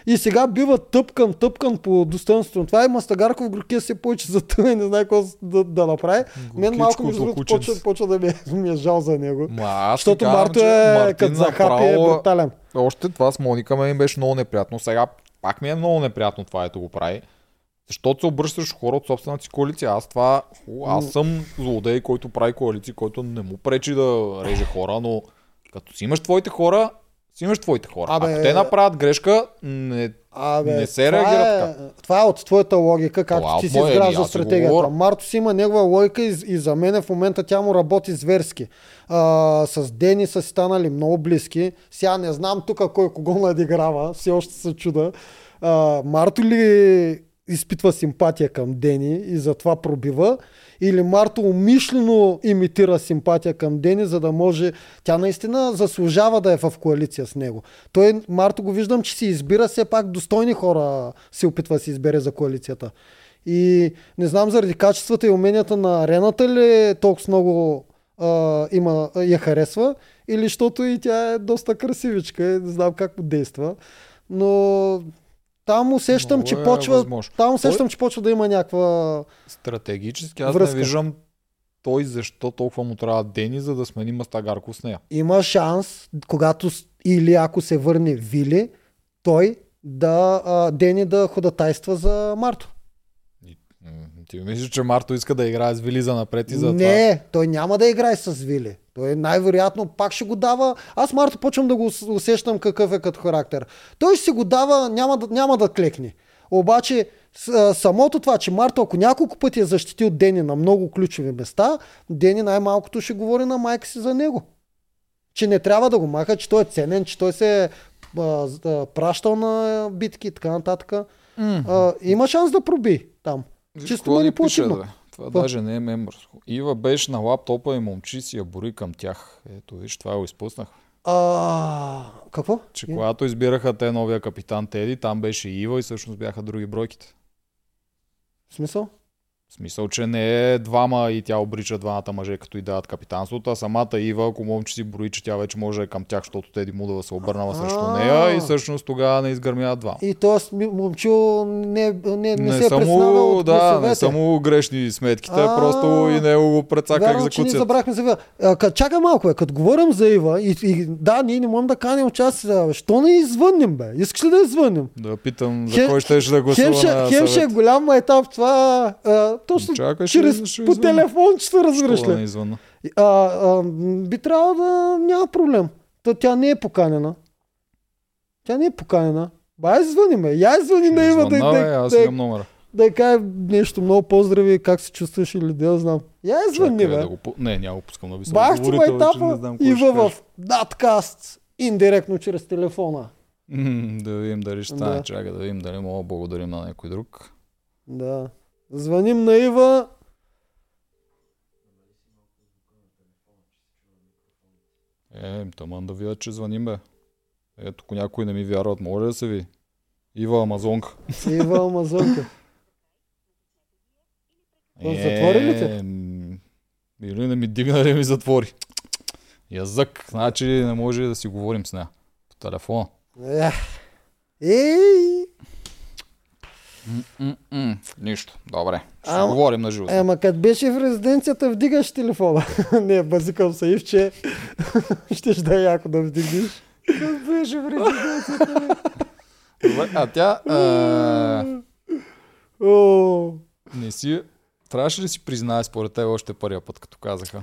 S2: И сега бива тъпкан, тъпкан по достоинството това и Мастагарков горкия се повече за тъмен, не знае какво да, да направи. Мен малко
S1: Горкичко,
S2: между другото почва, почва да ми е, [laughs] ми е жал за него.
S1: Ма,
S2: Защото Марто е като захапи е брутален.
S1: Още това с Моника ми беше много неприятно. Сега пак ми е много неприятно това, ето го прави. Защото се обръща срещу хора от собствената си коалиция. Аз това, аз съм злодей, който прави коалиции, който не му пречи да реже хора, но като си имаш твоите хора, си имаш твоите хора.
S2: Абе,
S1: Ако те направят грешка, не,
S2: Абе,
S1: не се реагира
S2: е,
S1: така.
S2: Това е от твоята логика, както
S1: Това
S2: ти си изгражда стратегията. Марто си има негова логика и, и за мен в момента тя му работи зверски. А, с Дени са станали много близки. Сега не знам тук кой кого надиграва, все още се чуда. А, Марто ли изпитва симпатия към Дени и затова пробива, или Марто умишлено имитира симпатия към Дени, за да може... Тя наистина заслужава да е в коалиция с него. Той, Марто го виждам, че си избира все пак достойни хора, се опитва да си избере за коалицията. И не знам заради качествата и уменията на арената ли толкова много а, има, я харесва, или защото и тя е доста красивичка, не знам как действа. Но там усещам,
S1: Много
S2: че
S1: е
S2: почва,
S1: възможно.
S2: там усещам, че почва да има някаква...
S1: стратегически аз
S2: Връзка.
S1: не виждам той защо толкова му трябва Дени, за да смени Мастагарков с нея.
S2: Има шанс, когато или ако се върне Вили, той да, а, Дени да ходатайства за Марто.
S1: И, Ти мислиш, че Марто иска да играе с Вили за напред и за това?
S2: Не, той няма да играе с Вили. Той най-вероятно пак ще го дава. Аз Марто почвам да го ус- усещам какъв е като характер. Той ще си го дава, няма да, няма да клекне. Обаче самото това, че Марто ако няколко пъти е защитил Дени на много ключови места, Дени най-малкото ще говори на майка си за него. Че не трябва да го маха, че той е ценен, че той се е пращал на битки и така нататък.
S1: М.
S2: А, има шанс да проби там. Чисто манипулативно.
S1: бе. Това
S2: Какво?
S1: даже не е мембърско. Ива беше на лаптопа и момчи си я бори към тях. Ето, виж, това го изпуснах.
S2: А, какво?
S1: Че
S2: И-
S1: когато избираха те новия капитан Теди, там беше Ива и всъщност бяха други бройките.
S2: В смисъл?
S1: В смисъл, че не е двама и тя обрича двамата мъже, като и дават капитанството, а самата Ива, ако момче си брои, че тя вече може е към тях, защото Теди му да се обърнала срещу нея и всъщност тогава не изгърмяват двама.
S2: И т.е. момчил не, не, не, не се е
S1: са
S2: признавал
S1: му,
S2: от
S1: да, не
S2: гласовете.
S1: са му грешни сметките, просто и него го прецака
S2: Вярно, че ние
S1: екзекуцията.
S2: забрахме за Ива. Чакай малко, бе. Като говорим за Ива, и, и да, ние не можем да каним участие. бе. Що не извъннем, бе? Искаш ли да извънем?
S1: Да питам за
S2: Хем-
S1: кой ще да гласува
S2: Хем
S1: на
S2: хем ще е голям етап това. Точно
S1: Чакай, ще-
S2: чрез
S1: ще
S2: по
S1: да не
S2: ли.
S1: извънна?
S2: А, а, би трябвало да няма проблем. Та, тя не е поканена. Тя не е поканена. Ба, я звъниме. Я звъни на Ива да, да,
S1: аз
S2: да,
S1: имам номера.
S2: да й каже нещо много поздрави, как се чувстваш или да знам. Я звъни, бе.
S1: да го... Не, няма го пускам да ви съм
S2: Бах ти ме етапа
S1: ще каже.
S2: в надкаст, индиректно чрез телефона.
S1: Да видим дали ще
S2: Да.
S1: стане. Чакай да видим дали мога да благодарим на някой друг.
S2: Да. Звъним на Ива.
S1: Е, тъмън да видят, че звъним, бе. Ето, ако някой не ми вярват, може да се ви. Ива Амазонка.
S2: Ива Амазонка. То затвори ли те?
S1: Е, Или не ми дигна, или ми затвори. Язък. Значи не може да си говорим с нея. По телефона.
S2: Ей!
S1: М-м-м. Нищо. Добре. Ще
S2: Ама-
S1: говорим на живота.
S2: Ема като беше в резиденцията, вдигаш телефона. [laughs] не, базикам се Ивче. [laughs] Щеш да е яко да вдигнеш. Като беше в резиденцията.
S1: Добре, А тя а,
S2: О,
S1: не си... Трябваше ли си признае според теб още първия път, като казаха?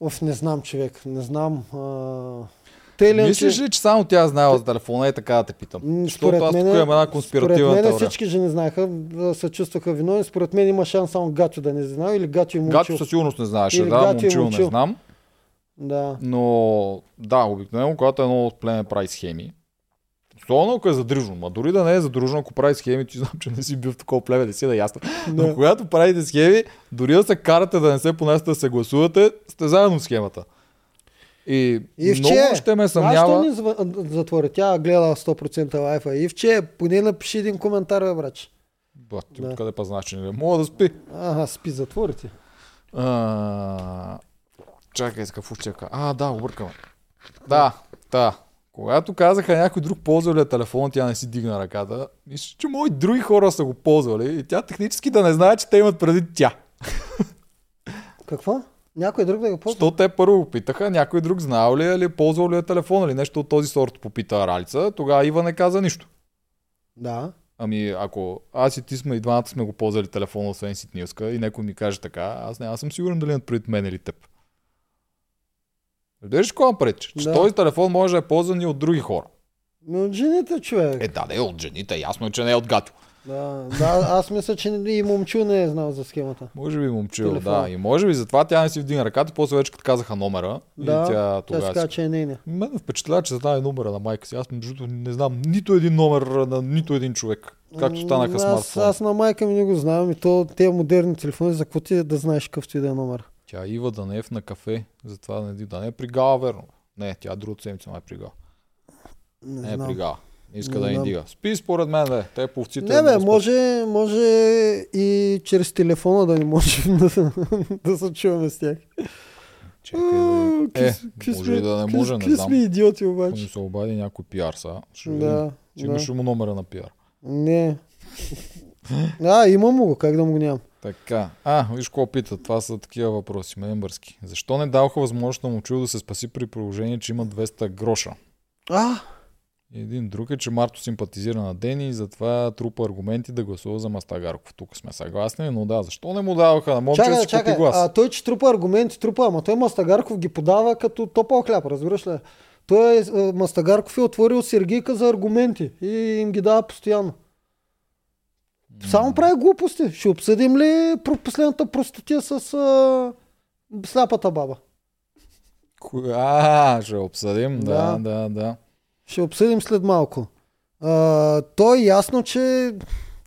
S2: Оф, не знам, човек. Не знам. А... Те ли,
S1: Мислиш ли, че само тя знаела за телефона и така да те питам? Защото аз тук имам една конспиративна
S2: според мен всички жени знаеха, да се чувстваха виновни. Според мен има шанс само Гачо да не знае или Гачо и Момчил.
S1: Гачо със сигурност не знаеше,
S2: Или
S1: да,
S2: Гачо
S1: момчил не знам.
S2: Да.
S1: Но да, обикновено, когато едно племе прави схеми, особено ако е задружено, ма дори да не е задружено, ако прави схеми, ти знам, че не си бил в такова племе, не си да е ясно. Но
S2: Да.
S1: когато правите схеми, дори да се карате да не се понесете да се гласувате, сте заедно в схемата. И,
S2: Ивче,
S1: много ще ме съмнява.
S2: не зва- затвори? Тя гледа 100% лайфа. Ивче, поне напиши един коментар, бе, брач.
S1: Ба, ти
S2: Да.
S1: откъде па знаеш, не мога да спи.
S2: Ага, спи, затворите.
S1: А, чакай, с какво ще кажа? А, да, объркаме. Да, да. Когато казаха някой друг ползва ли е телефон, тя не си дигна ръката. Мисля, че мои други хора са го ползвали и тя технически да не знае, че те имат преди тя.
S2: Какво? Някой друг да го ползва?
S1: Що те първо го питаха, някой друг знал ли е или ползвал ли е телефон или нещо от този сорт попита Ралица, тогава Ива не каза нищо.
S2: Да.
S1: Ами ако аз и ти сме и двамата сме го ползвали телефона, освен Ситнилска и някой ми каже така, аз не аз съм сигурен дали имат пред мен или теб. Разбираш какво пречи? Че
S2: Да.
S1: този телефон може да е ползван и от други хора.
S2: Но от жените, човек.
S1: Е, да, да е от жените, ясно е, че не е от гатю.
S2: Да, да, аз мисля, че и момчу не е знал за схемата.
S1: Може би
S2: Телефон.
S1: да. И може би затова тя не си вдигна ръката, после вече като казаха номера.
S2: Да,
S1: и тя
S2: Тя
S1: тогава
S2: си че е нейна.
S1: Мен ме впечатлява, че знае номера на майка си. Аз между другото не знам нито един номер на нито един човек. Както станаха
S2: М, аз, аз на майка ми не го знам и то тези модерни телефони, за какво ти е да знаеш какъвто и да е номер.
S1: Тя Ива да не е в на кафе, затова да не, е пригала, верно. Не, тя другата седмица май е пригала.
S2: Не,
S1: Не е
S2: знам.
S1: Иска
S2: Не
S1: да ни
S2: знам.
S1: дига. Спи според мен, да. Те повците.
S2: Не бе, може, може и чрез телефона да не можем [laughs] да, да се чуваме с тях.
S1: Чакай да... Е,
S2: какви
S1: може и да не може, не
S2: какви
S1: знам.
S2: сме идиоти
S1: Ако
S2: обаче.
S1: ми се обади някой пиар са, ще.
S2: Да,
S1: Ти
S2: да.
S1: имаш му номера на пиар?
S2: Не. А, имам му го, как да му го нямам.
S1: Така. А, виж какво питат. Това са такива въпроси, мембърски. Защо не даваха възможност на Момчил да се спаси при положение, че има 200 гроша?
S2: А,
S1: Един друг е, че Марто симпатизира на Дени и затова трупа аргументи да гласува за Мастагарков. Тук сме съгласни, но да, защо не му даваха на момче да
S2: Чакай,
S1: си купи
S2: чакай,
S1: глас?
S2: а той, че трупа аргументи, трупа, ама той Мастагарков ги подава като топъл хляб, разбираш ли? Той е, а, Мастагарков е отворил Сергийка за аргументи и им ги дава постоянно. Само прави глупости. Ще обсъдим ли про- последната простотия с а, сляпата баба?
S1: А, ще обсъдим. Да,
S2: Да.
S1: да, да.
S2: Ще обсъдим след малко. А, то е ясно, че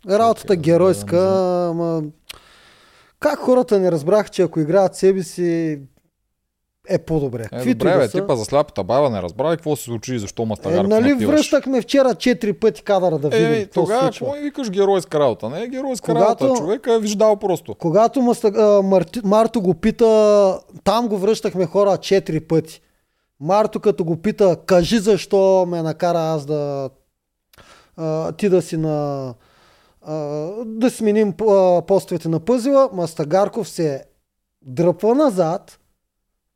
S2: работата
S1: Чакай,
S2: геройска, ама как хората не разбраха, че ако играят себе си е по-добре.
S1: Е,
S2: Каквито
S1: добре,
S2: и
S1: бе,
S2: са.
S1: типа за сляпата баба не разбра ли какво се случи и защо
S2: Е,
S1: Мастагарков
S2: нали
S1: напиваш?
S2: връщахме вчера четири пъти кадъра да видим
S1: Е,
S2: какво се
S1: тогава
S2: случва.
S1: какво ми викаш геройска работа? Не е геройска
S2: Когато-
S1: работа. Човека е виждал просто.
S2: Когато Маста, а, Марти, Марто го пита, там го връщахме хора четири пъти. Марто като го пита, кажи защо ме накара аз да а, ти да си на а, да сменим а, постовете на пъзела, Мастагарков се дръпва назад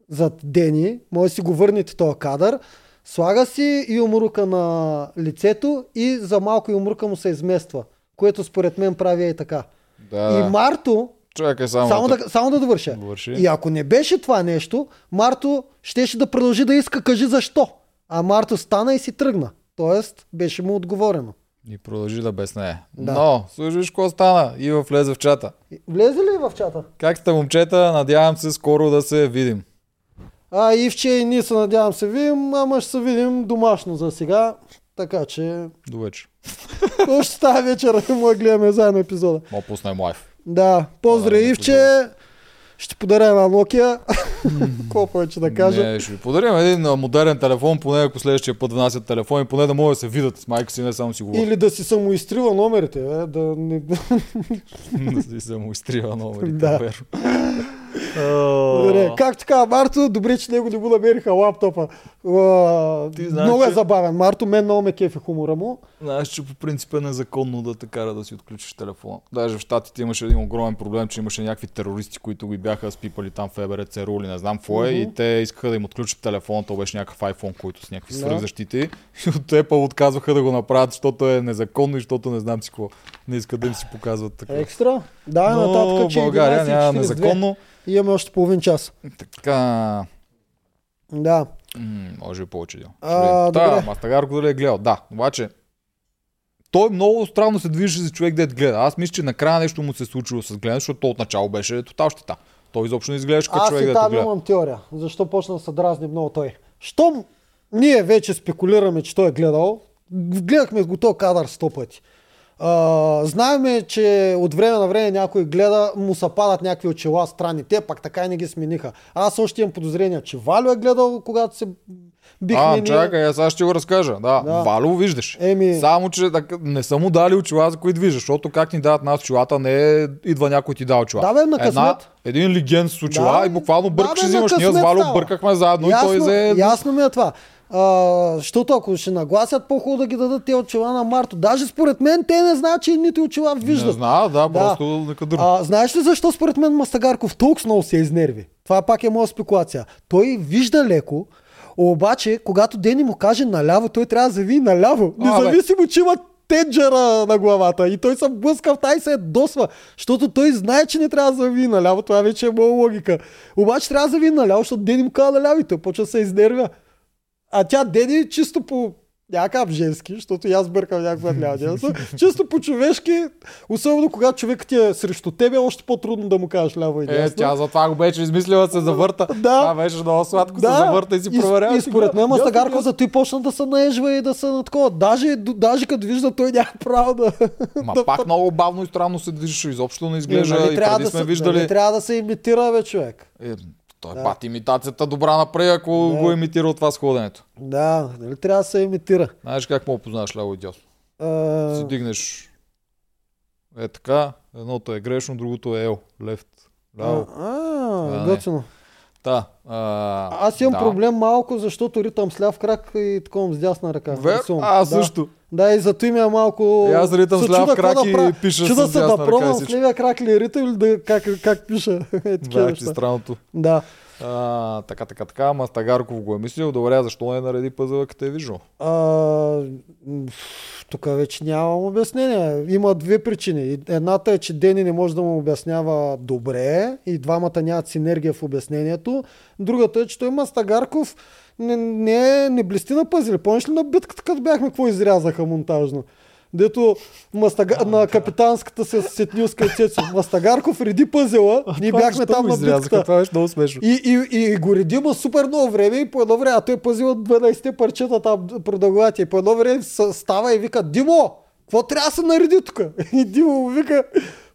S2: зад Дени, може да си го върнете този кадър, слага си юмрука на лицето и за малко юмрука му се измества, което според мен прави и така.
S1: Да,
S2: И Марто,
S1: Чакай само,
S2: само да, само да довърша.
S1: Довърши.
S2: И ако не беше това нещо, Марто щеше да продължи да иска кажи защо. А Марто стана и си тръгна. Тоест, беше му отговорено.
S1: И продължи да безнее.
S2: Да.
S1: Но, слушаш какво стана? Ива влезе в чата.
S2: Влезе ли в чата?
S1: Как сте, момчета? Надявам се скоро да се видим.
S2: А, Ивче и ние се надявам се видим, ама ще се видим домашно за сега. Така че,
S1: До вечер. [laughs]
S2: още тази вечера [laughs] му гледаме заедно епизода.
S1: Мога пуснем лайф.
S2: Да, поздрави
S1: Да,
S2: Ивче. Ще подаря една Nokia. [laughs] Какво повече да кажа?
S1: Не, ще ви подарим един модерен телефон, поне ако следващия път внасят телефони, поне да могат да се видят с майка си, не само си говорят.
S2: Или да си самоизтрива номерите, бе, да не... [laughs]
S1: да си се му изтрива номерите.
S2: Да. [laughs] Добре, как така, Марто, добре, че него не го намериха лаптопа.
S1: Ти знаеш,
S2: много е забавен. Марто, мен много ме кефи хумора му.
S1: Знаеш, че по принцип е незаконно да те кара да си отключиш телефона. Даже в Штатите имаше един огромен проблем, че имаше някакви терористи, които ги бяха спипали там в ФБР, ЦРУ или не знам какво е, и те искаха да им отключат телефона, то беше някакъв iPhone, който с някакви свръхзащити. И от Apple отказваха да го направят, защото е незаконно и защото не знам си какво. Не искат да им си показват така.
S2: Екстра. Да, нататък, че
S1: България няма
S2: 11.42.
S1: незаконно.
S2: И имаме още половин час.
S1: Така,
S2: Да.
S1: М, може и повече дел.
S2: А,
S1: да. Мастагарко дали е гледал. Да, обаче той много странно се движи за човек, дет гледа. Аз мисля, че накрая нещо му се случило с гледане, защото той отначало беше тотал щита. Той изобщо не изглеждаше като
S2: Аз
S1: човек,
S2: и
S1: дето
S2: там
S1: гледа.
S2: имам теория. Защо почна да се дразни много той? Щом ние вече спекулираме, че той е гледал, гледахме го този кадър сто пъти. А, знаеме, че от време на време някой гледа, му се падат някакви очила странни. Те пак така и не ги смениха. Аз още имам подозрение, че Валю е гледал, когато се бихме
S1: А,
S2: ние.
S1: чакай, аз ще го разкажа. Да,
S2: Да.
S1: Вало виждаш.
S2: Еми-
S1: Само, че така, не са му дали очила, за които виждаш, защото как ни дават нас очилата, не е, идва някой и ти дава очила.
S2: Да, бе, на късмет.
S1: един леген с очила
S2: Да,
S1: и буквално
S2: да,
S1: бъркаш
S2: бе,
S1: и
S2: на
S1: взимаш. Ние с
S2: става.
S1: бъркахме заедно и
S2: ясно,
S1: той взе...
S2: ясно ми е това. А, защото ако ще нагласят по-хубаво да ги дадат те очила на Марто. Даже според мен те не знаят, че едните очила виждат.
S1: Не знам, да,
S2: Да.
S1: просто некадърно.
S2: А, знаеш ли защо според мен Мастагарков толкова много се изнерви? Това пак е моя спекулация. Той вижда леко, обаче когато Дени му каже наляво, той трябва да зави наляво.
S1: А, бе.
S2: Независимо, че има тенджера на главата и той се блъска в тази се досва, защото той знае, че не трябва да зави наляво, това вече е моя логика. Обаче трябва да зави наляво, защото Дени му казва наляво и той почва да се изнервя. А тя Дени чисто по някакъв женски, защото и аз бъркам някаква [laughs] лява Чисто по човешки, особено когато човек ти е срещу тебе, е още по-трудно да му кажеш ляво и
S1: Е,
S2: дясно.
S1: тя затова го беше измислила да се завърта.
S2: Да.
S1: Това беше много сладко, се завърта и си проверява.
S2: И, и според мен Мастагарков за той почна да се наежва и да се на такова. Даже, даже като вижда, той няма право да...
S1: Ма
S2: да
S1: пак много бавно и странно се движеше, изобщо не изглежда
S2: Нали
S1: и
S2: трябва
S1: преди
S2: да
S1: сме
S2: се,
S1: виждали.
S2: нали трябва да се имитира, бе, човек.
S1: Е, той
S2: Да.
S1: бат имитацията добра напред, ако
S2: Да.
S1: го е имитира това с ходенето.
S2: Да, нали трябва да се имитира.
S1: Знаеш как мога познаваш ляво и дясно?
S2: А,
S1: Си дигнеш е така, едното е грешно, другото е ел, лефт, ляво.
S2: а,
S1: не.
S2: готино.
S1: Та, а,
S2: Аз имам
S1: да.
S2: проблем малко, защото ритам с ляв крак и такова с дясна ръка.
S1: Вер, а, също.
S2: Да, и зато им е малко...
S1: И аз ритам с ляв крак
S2: какво
S1: и
S2: правя.
S1: пиша
S2: Чуда
S1: с
S2: се да пробвам с левия крак ли ритам или да, как, как пиша. [laughs] е,
S1: Да, ти странното.
S2: Да.
S1: А, така, така, така. Мастагарков го е мислил. Добре, а защо не нареди пъзела, като е виждал?
S2: Тук вече нямам обяснение. Има две причини. Едната е, че Дени не може да му обяснява добре и двамата нямат синергия в обяснението. Другата е, че той Мастагарков не, не, не блести на пъзели. Помниш ли на битката, като бяхме, какво изрязаха монтажно? Дето мастага... на капитанската се сетнилска и Цецо. Мастагарков реди пъзела, ние бяхме там на битката.
S1: Това беше много смешно.
S2: И, и, и го реди ма супер много време и по едно време, а той пази от 12-те парчета там продългати. И по едно време става и вика, Димо, какво трябва да се нареди тук? [laughs] И Димо вика,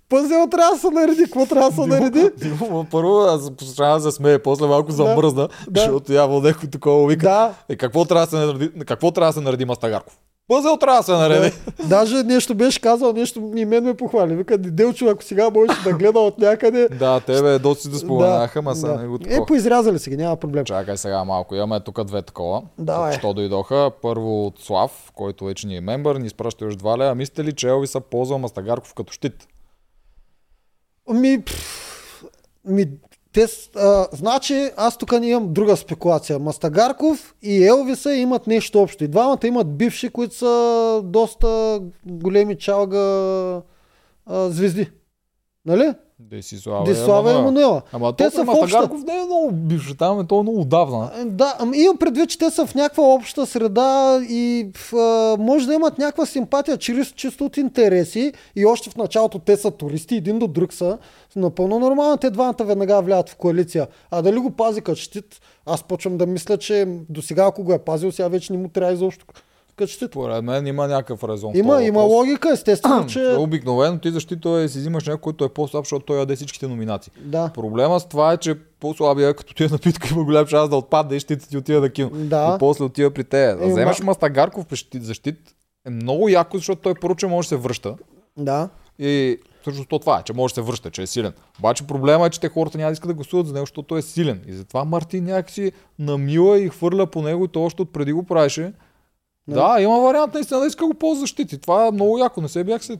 S2: пъзел трябва да се нареди, какво трябва да се нареди?
S1: Димо, първо аз почна да се смее, после малко замръзна,
S2: да.
S1: защото явно някой такова вика.
S2: Да.
S1: Е, какво трябва да се нареди, какво трябва да се нареди Мастагарков? Пъзел трябва да се нареди.
S2: Даже нещо беше казал, нещо и мен ме похвали. Вика, Делчо, ако сега можеш да гледа от някъде. [laughs]
S1: Да, тебе доста да споменаха, ма сега не го
S2: Е,
S1: такова.
S2: поизрязали си ги, няма проблем.
S1: Чакай сега малко. Имаме тук две такова.
S2: Давай.
S1: Що дойдоха? Първо от Слав, който вече ни е мембър, ни изпраща още два лева. Мислите ли, че Елвис са ползвал Мастагарков като щит?
S2: Ми, пф, ми те, а, значи, аз тук не имам друга спекулация. Мастагарков и Елвиса имат нещо общо. И двамата имат бивши, които са доста големи чалга а, звезди. Нали?
S1: Десислава.
S2: Дислава и Емануела.
S1: Ама
S2: Те са в обща-
S1: Мастагарков не е много бивш, там е то много отдавна.
S2: А, Да, имам предвид, че те са в някаква обща среда и в, а, може да имат някаква симпатия чрез чисто от интереси и още в началото те са туристи, един до друг са. Напълно нормално те двамата веднага влядат в коалиция. А дали го пази като щит, аз почвам да мисля, че до сега ако го е пазил, сега вече не му трябва изобщо като щит.
S1: Според мен има някакъв резон.
S2: Има, има
S1: въпрос.
S2: логика, естествено, че...
S1: Обикновено ти защита е си взимаш някой, който е по-слаб, защото той яде всичките номинации.
S2: Да.
S1: Проблема с това е, че по-слабия, като ти е напитка, има голям шанс да отпадне и ще ти отида да кил.
S2: Да.
S1: И после отива при те. Да
S2: Е,
S1: вземеш
S2: ма-
S1: Мастагарков при щит, защит е много яко, защото той поруча може да се връща.
S2: Да.
S1: И всъщност то това е, че може да се връща, че е силен. Обаче проблема е, че те хората няма да искат да гласуват за него, защото той е силен. И затова Мартин някакси намила и хвърля по него и то още от преди го правеше. Да, има вариант наистина да иска го ползва защити. Това е много яко. Не се бях се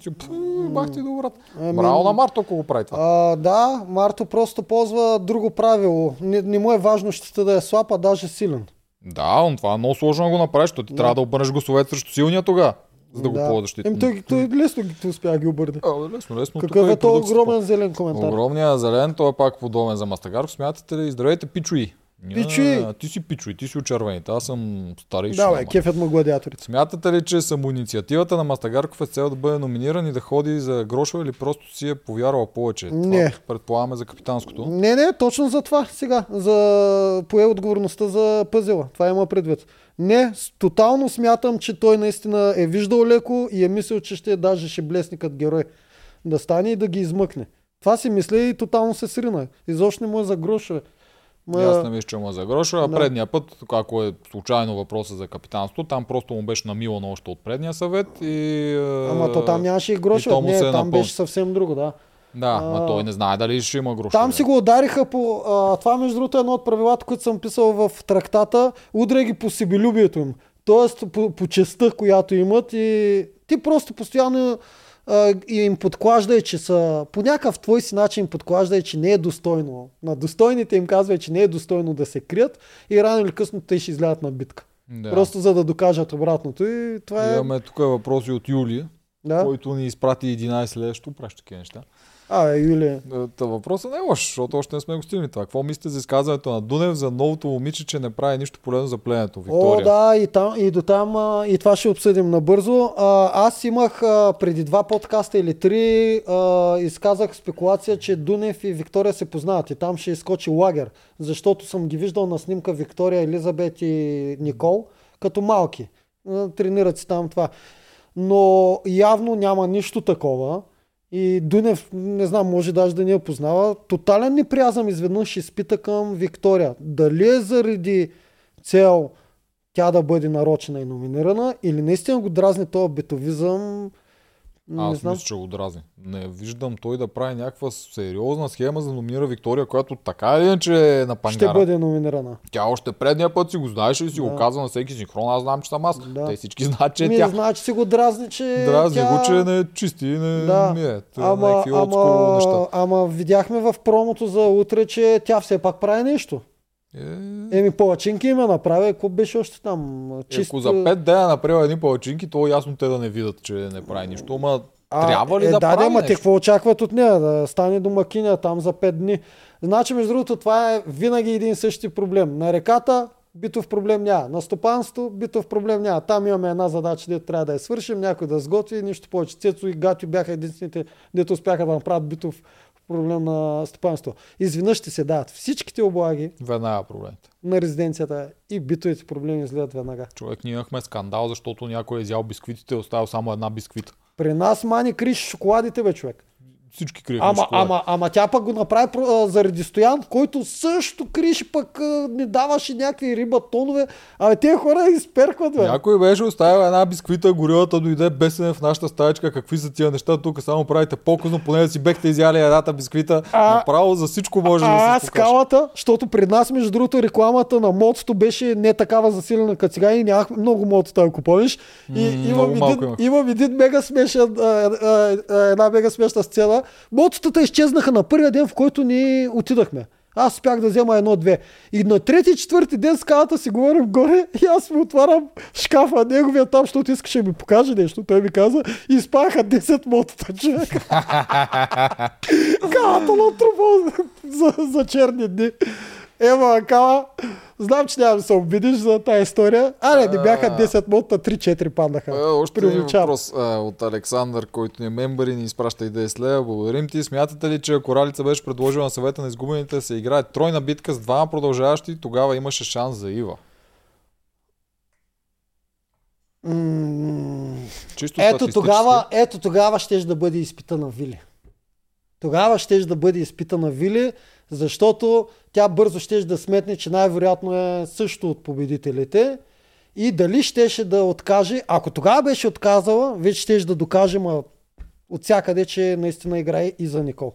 S1: бах ти добре.
S2: Ами-
S1: Браво на Марто, ако го прави това.
S2: А, да, Марто просто ползва друго правило. Не, не му е важно щита да е слаб, а даже силен.
S1: Да, но това е много сложно да го направиш, защото ти трябва да обърнеш гласовете срещу силния тогава, за да, го ползваш защита.
S2: Еми, той, той лесно ги успя да ги обърне.
S1: А, лесно, лесно.
S2: Какъв
S1: тук
S2: е то огромен зелен коментар?
S1: Огромният зелен, той е пак подобен за Мастагаров. Смятате ли, здравейте, пичуи.
S2: Пичуи.
S1: А, ти си пичуи, ти си от червените. Аз съм стари
S2: Да, бе, кефят му гладиаторите.
S1: Смятате ли, че самоинициативата на Мастагарков е цел да бъде номиниран и да ходи за грошове или просто си е повярвал повече?
S2: Не.
S1: Това предполагаме за капитанското.
S2: Не, не, точно за това сега. За пое отговорността за пъзела. Това има предвид. Не, тотално смятам, че той наистина е виждал леко и е мислил, че ще даже ще блесне като герой. Да стане и да ги измъкне. Това си мисля и тотално се срина. Изобщо не му е за грошове.
S1: Ма... Аз не мисля, че му е за гроша. А
S2: Да.
S1: предния път, ако е случайно въпроса за капитанство, там просто му беше намилано още от предния съвет и... е,
S2: Ама то там нямаше и
S1: и то му
S2: Не,
S1: е
S2: там
S1: напълни.
S2: беше съвсем друго, да.
S1: Да,
S2: А,
S1: но той не знае дали ще има гроша.
S2: Там си го удариха по... А, това между другото е едно от правилата, които съм писал в трактата. Удря ги по себелюбието им. Тоест по, по честа, която имат и ти просто постоянно а, и им подклаждай, че са по някакъв твой си начин им подклаждай, че не е достойно. На достойните им казвай, че не е достойно да се крият и рано или късно те ще излядат на битка.
S1: Да.
S2: Просто за да докажат обратното. И това е...
S1: Имаме тук въпроси от Юли,
S2: Да.
S1: който ни изпрати 11 лева. Що праща такива неща?
S2: А, Юли.
S1: Е, Та въпросът не е лош, защото още не сме го стигнали това. Какво мислите за изказването на Дунев за новото момиче, че не прави нищо полезно за пленето?
S2: О,
S1: Виктория.
S2: да, и, там, и до там, и това ще обсъдим набързо. А, аз имах а, преди два подкаста или три, а, изказах спекулация, че Дунев и Виктория се познават и там ще изкочи лагер, защото съм ги виждал на снимка Виктория, Елизабет и Никол като малки. Тренират си там това. Но явно няма нищо такова. И Дунев, не знам, може даже да не я познава. Тотален неприязъм изведнъж изпита към Виктория. Дали е заради цел тя да бъде нарочена и номинирана или наистина го дразни този битовизъм, Не
S1: Аз
S2: знам.
S1: мисля, че го дразни. Не виждам той да прави някаква сериозна схема за да номинира Виктория, която така или иначе е на пангара.
S2: Ще бъде номинирана.
S1: Тя още предния път си го знаеше и си
S2: Да.
S1: го казва на всеки синхрон. Аз знам, че съм аз.
S2: Да.
S1: Те всички знаят, че е
S2: Ми,
S1: тя.
S2: значи си го дразни, че
S1: Дразни
S2: тя...
S1: го, че не е чисти, не
S2: Да.
S1: ми е. Те
S2: Ама,
S1: олдскул неща.
S2: ама, ама видяхме в промото за утре, че тя все пак прави нещо.
S1: Е,
S2: Еми, палачинки има направи, ако беше още там. Чисто...
S1: Ако за 5 дена направил едни палачинки, то е ясно те да не видят, че не прави нищо. Ама
S2: А,
S1: трябва ли
S2: е,
S1: да,
S2: да,
S1: прави
S2: да, ма те какво очакват от нея? Да стане домакиня там за 5 дни. Значи, между другото, това е винаги един същи проблем. На реката битов проблем няма. На стопанство битов проблем няма. Там имаме една задача, дето трябва да я свършим, някой да сготви, нищо повече. Цецо и Гатю бяха единствените, дето успяха да направят битов проблем на стопанство. Изведнъж ще се дават всичките облаги
S1: Веднага проблемите.
S2: на резиденцията и битовите проблеми излизат веднага.
S1: Човек, ние имахме скандал, защото някой е изял бисквитите и оставил само една бисквита.
S2: При нас мани криш шоколадите, бе, човек.
S1: Всички криехме
S2: Ама, ама, ама тя пък го направи а, заради Стоян, който също криеше пък а, не даваше някакви риба тонове. Абе, тези хора изперкват, бе.
S1: Някой беше оставил една бисквита, горилата дойде бесен в нашата стаечка. Какви са тия неща? Тук само правите по-късно, поне да си бехте изяли едната бисквита.
S2: А-
S1: Направо за всичко може
S2: А,
S1: да
S2: а
S1: се покаже.
S2: скалата, защото при нас, между другото, рекламата на мотото беше не такава засилена като сега и нямах много мотота, ако помниш. И
S1: М,
S2: имам, един, имам един мега смешен, а, а, а, една мега смешна сцена. Мототата изчезнаха на първия ден, в който ни отидахме. Аз успях да взема едно-две. И на трети, четвърти ден скалата си говорим горе и аз му отварям шкафа неговия там, защото искаше да ми покаже нещо. Той ми каза, изпаха 10 мотота, човек. [laughs] Калата на трупа за, за черни дни. Ема, Кала, знам, че няма да се обидиш за тази история. А, не, бяха 10 мотота, 3-4 паднаха.
S1: Е, още един въпрос а, от Александър, който ни е мембър и ни изпраща идея с Лея. Благодарим ти. Смятате ли, че ако Ралица беше предложила на съвета на изгубените да се играе тройна битка с двама продължаващи, тогава имаше шанс за Ива? Чисто
S2: Ето тогава, ето тогава щеш да бъде изпитана Вили. Тогава щеш да бъде изпитана Вили, защото тя бързо щеш да сметне, че най-вероятно е също от победителите. И дали щеше да откаже, ако тогава беше отказала, вече щеш да докаже ма, от всякъде, че наистина играе и за Никол.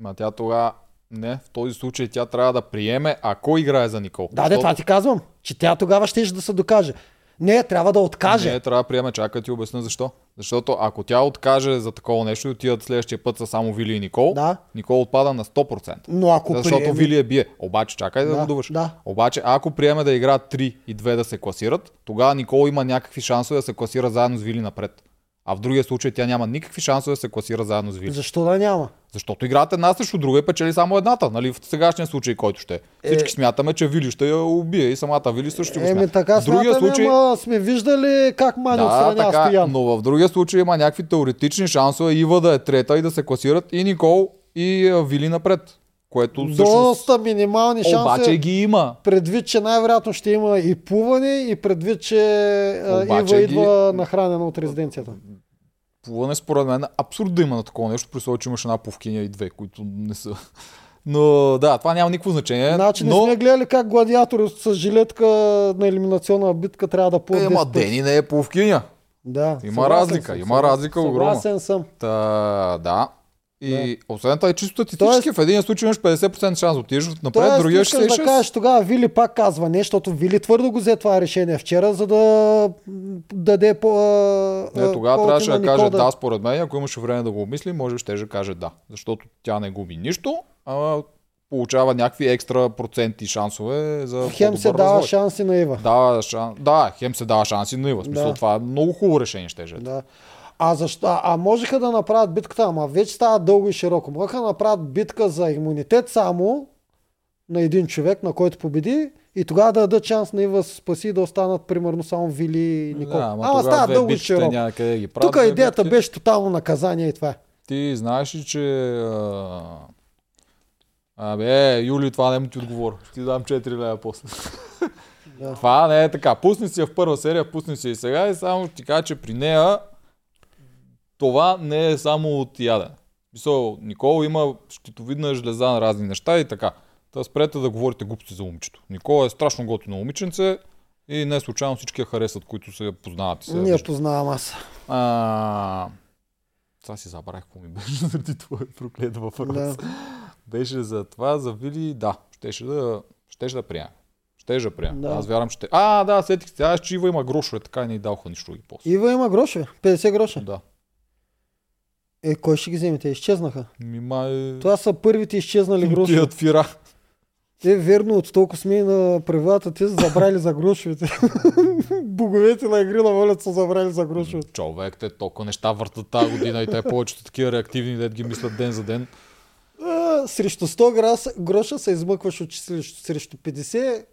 S1: Ма тя тогава не, в този случай тя трябва да приеме, ако играе за Никол.
S2: Да, де, това ти казвам, че тя тогава щеше да се докаже. Не, трябва да откаже.
S1: Не, трябва да приеме, чакай ти обясня защо. Защото ако тя откаже за такова нещо и отидат следващия път са само Вили и Никол,
S2: Да.
S1: Никол отпада на 100%.
S2: Но ако
S1: Защото
S2: приеме...
S1: Вили е бие. Обаче, чакай да,
S2: Да,
S1: го довърша.
S2: да.
S1: Обаче, ако приеме да играят 3 и 2 да се класират, тогава Никол има някакви шансове да се класира заедно с Вили напред. А в другия случай тя няма никакви шансове да се класира заедно с Вили.
S2: Защо да няма?
S1: Защото играят една срещу друга и печели само едната. Нали? В сегашния случай, който ще е. Всички смятаме, че Вили ще я убие и самата Вили също ще го
S2: Еми
S1: смята.
S2: така
S1: в другия
S2: смятаме,
S1: случай,
S2: ама сме виждали как мани
S1: да,
S2: отстранява
S1: така,
S2: Стоян.
S1: но в другия случай има някакви теоретични шансове Ива да е трета и да се класират и Никол и Вили напред. Което всъщност
S2: Доста минимални шанси.
S1: обаче ги има.
S2: Предвид, че най-вероятно ще има и плуване и предвид, че
S1: Обаче
S2: Ива
S1: ги-
S2: идва нахранена от резиденцията.
S1: Плуване според мен абсурд да има на такова нещо, при случай, че имаш една повкиня и две, които не са. [laughs] Но да, това няма никакво значение.
S2: Значи не
S1: но...
S2: сме гледали как гладиатор с жилетка на елиминационна битка трябва да плува
S1: Е,
S2: 10
S1: ма
S2: пъти.
S1: Дени не е повкиня.
S2: Да,
S1: Има разлика,
S2: съм,
S1: има
S2: съгласен-
S1: разлика огромна.
S2: Съгласен съм.
S1: Та, да. И освен това е чисто статистически.
S2: Тоест-
S1: в един случай имаш 50% шанс да отидеш напред,
S2: Тоест,
S1: другия
S2: искаш да
S1: 66.
S2: кажеш тогава Вили пак казва не, защото Вили твърдо го взе това решение вчера, за да даде по...
S1: Не, тогава трябваше да каже да, според мен. Ако имаше време да го обмисли, може ще да каже да. Защото тя не губи нищо, а получава някакви екстра проценти шансове за
S2: Хем се дава
S1: развой.
S2: шанси на Ива.
S1: Дава шан... Да, хем се дава шанси на Ива. В Смисъл,
S2: Да.
S1: това е много хубаво решение ще е.
S2: Да. А защо? А, можеха да направят битката, ама вече става дълго и широко. Можеха да направят битка за имунитет само на един човек, на който победи и тогава да дадат шанс на Ива спаси да останат примерно само Вили и Никол.
S1: Да,
S2: ама
S1: ама
S2: става дълго и широко. Тук идеята
S1: битки.
S2: беше тотално наказание и това. е.
S1: Ти знаеш ли, че... А... Абе, Юли, това не му ти отговоря. Ще ти дам 4 лева после.
S2: Да. [laughs]
S1: Това не е така. Пусни си я в първа серия, пусни си и сега и само ще ти кажа, че при нея това не е само от ядене. Мисъл, Никола има щитовидна жлеза на разни неща и така. Та спрете да говорите глупости за момичето. Никола е страшно готино момиченце И не случайно всички я харесват, които се познават. И се
S2: я
S1: виждат.
S2: познавам аз.
S1: А, сега си забравих какво ми беше [laughs] заради твой проклет въпрос.
S2: Да.
S1: Беше за това, за Вили, да, щеше да, щеше да приема. Щеше да приема.
S2: Да.
S1: Аз вярвам, че... А, да, сетих се. Аз, че Ива има грошове, така и не й даваха нищо ги после.
S2: Ива има грошове. 50 гроша.
S1: Да.
S2: Е, кой ще ги вземе? Те изчезнаха.
S1: Ми май...
S2: Това са първите изчезнали грошове.
S1: Тият фира.
S2: Е, верно, от толкова сме на правилата, те са забрали за грошовете. [laughs] Боговете на игри на волята са забрали за грошовете.
S1: Човек, те толкова неща въртат тази година и те повечето такива реактивни, дет ги мислят ден за ден.
S2: А, срещу 100 граса, гроша се измъкваш от чистилището. Срещу 50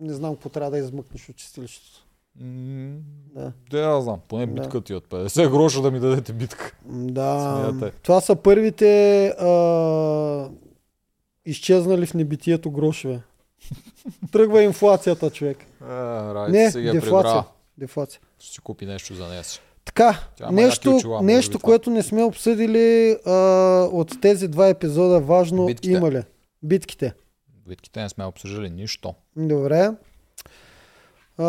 S2: не знам какво трябва да измъкнеш от чистилището.
S1: М,
S2: Да.
S1: Да, аз знам. Поне
S2: Да.
S1: битка ти от 50 гроша да ми дадете битка.
S2: Да.
S1: Смятай.
S2: Това са първите а, изчезнали в небитието грошове. [laughs] Тръгва инфлацията, човек.
S1: А, Райт
S2: Не,
S1: сега
S2: дефлация.
S1: прибра.
S2: Дефлация.
S1: Ще си купи нещо за нея си.
S2: Така,
S1: Тя
S2: нещо,
S1: очила,
S2: нещо което не сме обсъдили а, от тези два епизода, важно
S1: Битките.
S2: има ли? Битките.
S1: Битките не сме обсъждали нищо.
S2: Добре. А,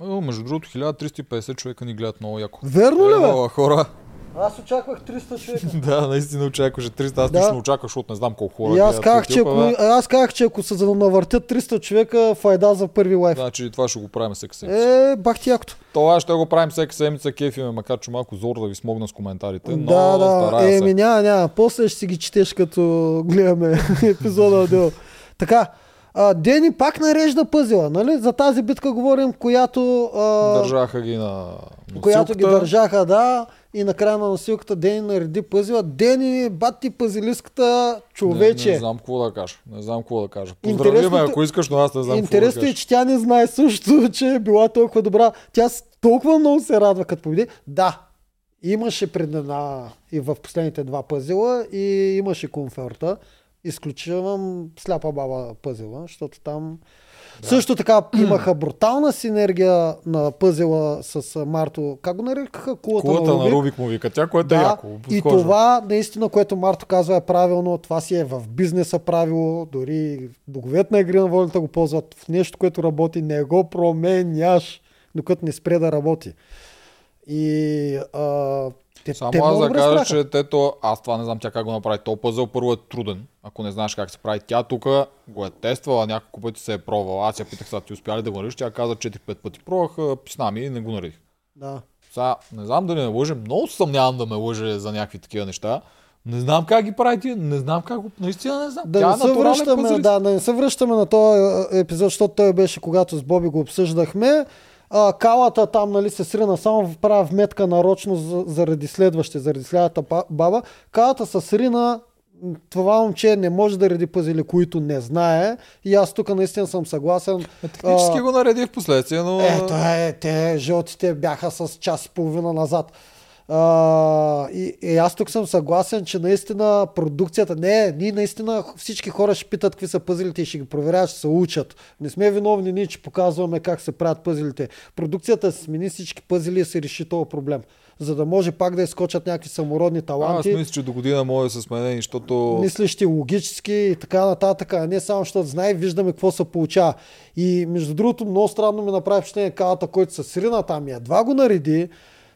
S1: О, между другото, 1350 човека ни гледат много яко.
S2: верно ли, бе?
S1: Ева, хора.
S2: Аз очаквах 300 човека. [laughs]
S1: да, наистина очакваше 300. Аз
S2: Да.
S1: лично очаквах, защото не знам колко хора
S2: И аз казах, че ако,
S1: бе.
S2: аз казах, че ако се навъртят 300 човека, файда за първи лайф.
S1: Значи това ще го правим всеки седмица.
S2: Е, бах ти якото.
S1: Това ще го правим всеки седмица, кефиме, макар че малко зор да ви смогна с коментарите, но
S2: да, да. Еми, няма, няма. После ще си ги четеш, като гледаме [laughs] епизода отдел. Така, а, Дени пак нарежда пъзела, нали? За тази битка говорим, която... А,
S1: Държаха ги на
S2: която ги
S1: носилката.
S2: държаха, да, и накрая на носилката Дени нареди пъзела. Дени, бати пъзелиската, човече.
S1: Не, не знам какво да кажа. Не знам какво да кажа. Поздрави ме, ако искаш, но аз не знам
S2: Интересно
S1: да
S2: е, че тя не знае също, [laughs] че е била толкова добра. Тя толкова много се радва като победи. Да, имаше преднена и в последните два пъзела и имаше комфорта. Изключвам сляпа баба пъзела, защото там... Да. Също така имаха брутална синергия на пъзела с Марто. Как го нарекаха? Кулата,
S1: Кулата
S2: на
S1: на
S2: Рубик.
S1: Рубик му вика. Тя, което е
S2: Да,
S1: яко.
S2: и
S1: подхожда.
S2: това наистина, което Марто казва е правилно, това си е в бизнеса правило, дори боговете на игри на волята го ползват в нещо, което работи, не го променяш, докато не спре да работи. И а, те,
S1: Само
S2: те
S1: аз да кажа, че тето, аз това не знам тя как го направи. То пъзъл първо е труден, ако не знаеш как се прави. Тя тук го е тествала, няколко пъти се е пробвала. Аз я питах сега, ти успя ли да го наредиш? Тя каза 4-5 пъти. Пробвах, писна ми и не го наредих.
S2: Да.
S1: Сега, не знам дали ме лъже, много съмнявам да ме лъже за някакви такива неща. Не знам как ги прави тия, не знам как го, наистина не знам.
S2: Да
S1: Тя
S2: не,
S1: е
S2: се връщаме,
S1: пъзелист.
S2: да, не се връщаме на този а, епизод, защото той беше когато с Боби го обсъждахме. А, калата там нали, се срина, само правя вметка нарочно за, заради следващите, заради следващата ба- баба. Калата се срина, това момче не може да реди пъзели, които не знае. И аз тук наистина съм съгласен.
S1: Е, Технически
S2: А,
S1: го нареди в последствие, но...
S2: Ето е, те жълтите бяха с час и половина назад. А, и, и аз тук съм съгласен, че наистина продукцията, не, ние наистина всички хора ще питат какви са пъзелите и ще ги проверяват, ще се учат. Не сме виновни ние, че показваме как се правят пъзелите. Продукцията се смени всички пъзели и се реши този проблем. За да може пак да изкочат някакви самородни
S1: А, аз
S2: таланти
S1: мисля, че до година може да се сменени, защото...
S2: мислещи логически и така нататък, а не само защото знае, виждаме какво се получава. И между другото, много странно ми направи впечатление калата, който се срина там и едва го нареди,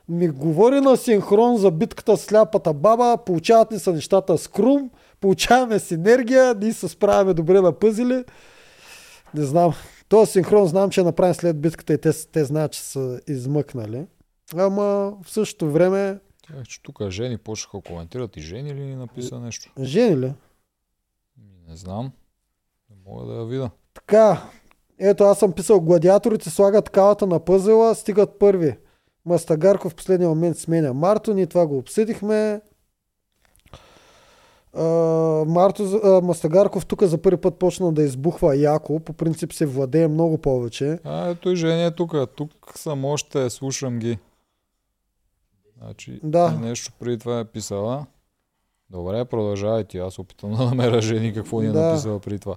S2: ми говори на синхрон за битката с сляпата баба, получават ни са нещата с крум, получаваме синергия, ние се справяме добре на пъзели. Не знам. Този синхрон знам, че е направен след битката и те, те знаят, че са измъкнали. Ама в същото време,
S1: Тях, че тук жени почнаха коментират и жени ли ни написа нещо?
S2: жени ли?
S1: Не знам. Не мога да я видя.
S2: Така, ето аз съм писал, гладиаторите слагат калата на пъзела, стигат първи. Мастагарков в последния момент сменя Марто, ние това го обсъдихме. Марто, а, Мастагарков тук за първи път почна да избухва яко, по принцип се владее много повече.
S1: А, ето и жени е тук. Тук съм още, слушам ги. Значи,
S2: Да.
S1: нещо преди това е писала. Добре, продължавай ти. Аз опитам да намеря жени какво ни е
S2: Да.
S1: написала преди това.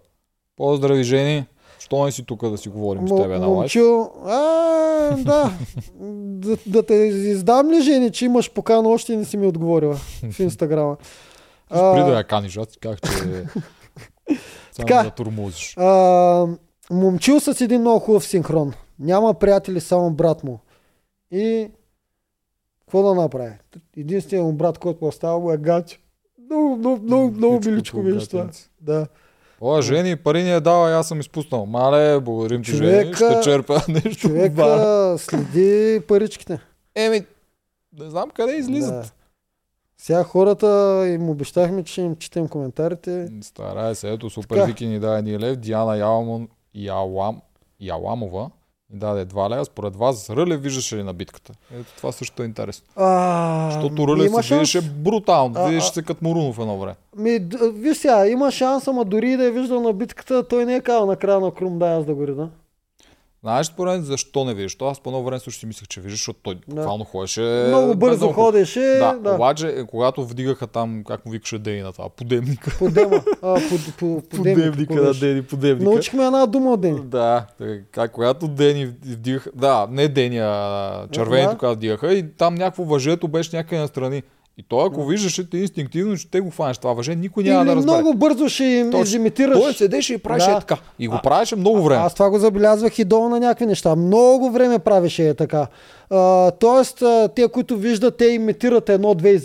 S1: Поздрави, жени. Що не си тук да си говорим с
S2: Мо-
S1: тебе на лайф?
S2: а, да. да. Да те издам ли, жени, че имаш покана, още не си ми отговорила в Инстаграма. [laughs]
S1: Спри да я каниш, аз казах, че [laughs] само
S2: Така.
S1: да турмозиш.
S2: А, Момчил с един много хубав синхрон. Няма приятели, само брат му. И какво да направи? Единственият му брат, който му остава, му е Гачо. Много, много, много, много миличко това.
S1: гатенце.
S2: Да.
S1: О, Жени, пари ни е дала, аз съм изпуснал. Мале, благодарим ти, Жени,
S2: Човека-
S1: ще черпя [laughs] нещо.
S2: Човека следи паричките.
S1: Еми, не знам къде излизат.
S2: Да. Сега хората им обещахме, че им четем коментарите.
S1: Старай се, ето Супер
S2: Така.
S1: Вики ни даде един лев, Диана Яламон, Ялам, Яламова ни даде 2 лева. Според вас, Рълев виждаше ли на битката? Ето това също е интересно.
S2: А,
S1: Защото Рълев
S2: има
S1: се
S2: шанс.
S1: видеше брутално.
S2: А,
S1: Видеше
S2: а-
S1: се като Мурунов едно време.
S2: Ми, виж сега, има шанс, ама дори и да е виждал на битката, той не е казал накрая на Крум, дай аз да го реда.
S1: Знаеш според мен защо не виждаш? То аз по едно време също си мислех, че виждаш, защото той буквално ходеше.
S2: Много бързо
S1: безумно.
S2: ходеше.
S1: Да,
S2: Да,
S1: обаче, е, когато вдигаха там, как му викаше Дени на това, подемника.
S2: Подема. А, по, по, по, [laughs]
S1: Подемника на Дени, подемника.
S2: Научихме една дума от Дени.
S1: Да, така, когато Дени вдигаха, да, не Дени, а червените,
S2: Да.
S1: когато вдигаха и там някакво въжето беше някъде настрани. И той, ако виждаше, те инстинктивно ще го фанеш това въже, никой няма
S2: Или
S1: да разбере.
S2: много бързо ще им
S1: Точно.
S2: изимитираш.
S1: Той седеше и правеше
S2: Да.
S1: е така. И го правеше много време.
S2: Аз това го забелязвах и долу на някакви неща. Много време правеше е така. А, тоест, а, те, които виждат, те имитират едно-две.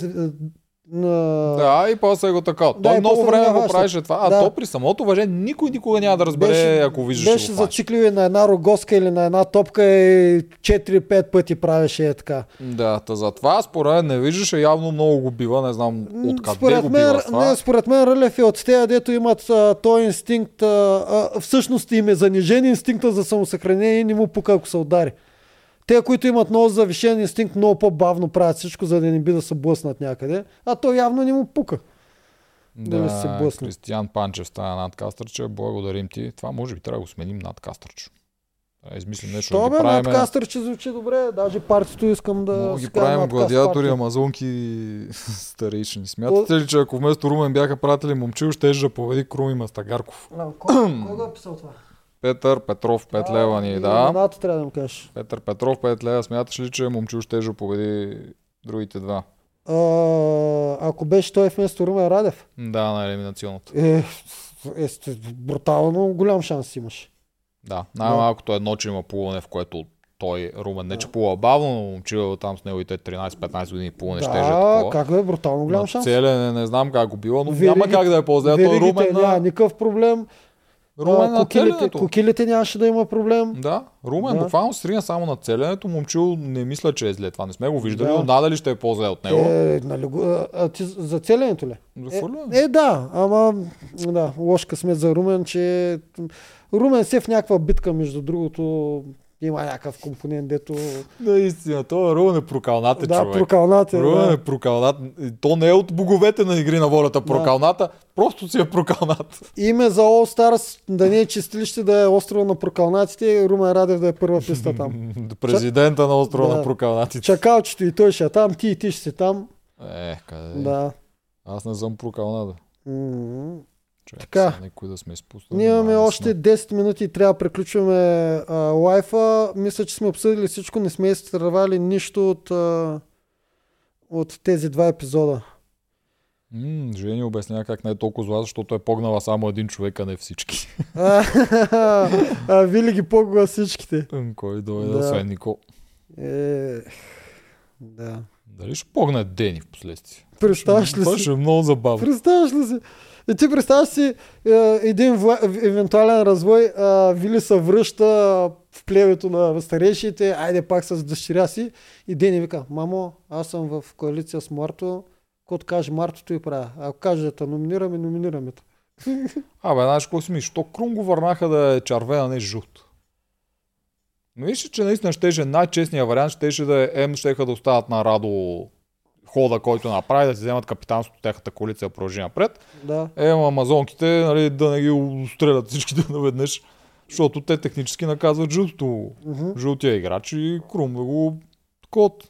S2: На...
S1: Да, и после го така.
S2: Да,
S1: Той много време
S2: го
S1: правеше това, а
S2: Да.
S1: то при самото въже никой никога няма да разбере, ако виждаш
S2: беше зацикливи на една рогоска или на една топка и 4-5 пъти правеше е така.
S1: Да, та затова според мен не виждаше, явно много го бива, не знам откъде
S2: според
S1: го
S2: мен,
S1: бива това.
S2: не, според мен Рълев е от тези, дето имат а, този инстинкт, а, а, всъщност им е занижен инстинкта за самосъхранение и не му пука, ако се удари. Те, които имат много завишен инстинкт, много по-бавно правят всичко, за да не би да се блъснат някъде. А то явно не му пука. да се
S1: Да,
S2: блъсне.
S1: Кристиян Панчев стана надкастърче, благодарим ти. Това може би трябва да го сменим надкастърче. Измислим нещо,
S2: То
S1: да
S2: бе,
S1: правим.
S2: надкастър, че звучи добре. Даже партито искам да...
S1: Много ги правим гладиатори, амазонки и [laughs] старейшини. Смятате ли, че ако вместо Румен бяха пратили момчил, ще да победи Круми Мастагарков?
S2: А, Кой, кой го е писал това?
S1: Петър Петров, 5 лева ни да.
S2: Имената трябва да му кажеш.
S1: Петър Петров, 5 лева. Смяташ ли, че момчил ще да победи другите два?
S2: А, ако беше той вместо Румен Радев,
S1: Да, на елиминационната.
S2: е, е, сте- брутално голям шанс имаш.
S1: Да, най-малкото едно, че има плуване, в което той, Румен, не че плува бавно, но момчил там с неговите 13-15 години плуване ще е
S2: да,
S1: такова.
S2: как да е брутално голям шанс.
S1: целене не знам как го било, но
S2: Веригите-
S1: няма как да е по-зле. Той Румен
S2: няма никакъв проблем.
S1: Румен
S2: А,
S1: на целенето.
S2: кокилите нямаше да има проблем.
S1: Да, Румен
S2: Да.
S1: буквално срина само на целенето. Момчил не мисля, че е зле. Това не сме го виждали,
S2: Да.
S1: но надали ще е по-зле от него.
S2: Е, нали, а, а, ти за целенето ли?
S1: За хвърляне.
S2: Е, е, да, ама да, лош късмет за Румен, че Румен се в някаква битка, между другото, има някакъв компонент, дето...
S1: Наистина, Румен е прокалната
S2: да,
S1: човек.
S2: прокалнат е.
S1: Румен
S2: Да.
S1: е прокалнат. И То не е от боговете на игри на волята прокалната, просто си е прокалнат.
S2: Име за All Stars да не е чистилище, да е острова на прокалнатите, Румен Радев да е първа писта там. [laughs]
S1: Президента на острова
S2: Да.
S1: на прокалнатите.
S2: Чакалчето и той ще е там, ти и ти ще си там.
S1: Е, къде?
S2: Да.
S1: Аз не съм прокалната.
S2: М.
S1: Чакай
S2: Така.
S1: Никой да сме изпуснали.
S2: Ние имаме още
S1: сме.
S2: 10 минути и трябва да приключваме а, лайфа. Мисля, че сме обсъдили всичко, не сме изтървали нищо от, а, от тези два епизода.
S1: М, Жени обяснява как не е толкова зла, защото е погнала само един човек, а не всички.
S2: а, [laughs] а, Вили ги погва всичките.
S1: Кой дойде,
S2: Да.
S1: освен Никол.
S2: Е, да.
S1: Дали ще погне Дени в последствие?
S2: Представяш ли
S1: Това
S2: си?
S1: ще е много забавно.
S2: Представяш ли си? И ти представяш си е, един вла- евентуален развой, а, Вили се връща в плевето на старейшите, айде пак с дъщеря си и Дени вика, мамо, аз съм в коалиция с Марто, който каже Мартото и правя. Ако каже да те номинираме, номинираме те. [laughs]
S1: Абе, знаеш какво си мислиш? То Крум го върнаха да е червен, а не жълт. Но виж, че наистина щеше най-честният вариант, щеше да е М, щеха да остават на Радо хода, който направи, да си вземат капитанството, тяхната коалиция продължи напред.
S2: Да.
S1: Е, ама амазонките, нали, да не ги стрелят всичките [laughs] наведнъж, защото те технически наказват жълтото.
S2: Мгм.
S1: Жълтия играч и Крум да го код.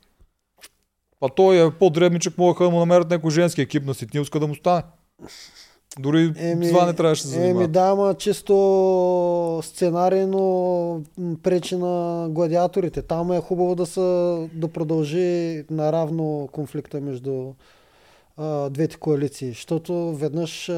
S1: А той е по-дребничък, могаха да му намерят някой женски екип на Ситнилска да му стане. Дори
S2: Еми,
S1: това не трябваше да се
S2: Еми
S1: занимава.
S2: да, ама чисто сценарийно м, пречи на гладиаторите. Там е хубаво да, са, да продължи наравно конфликта между а, двете коалиции, защото веднъж а,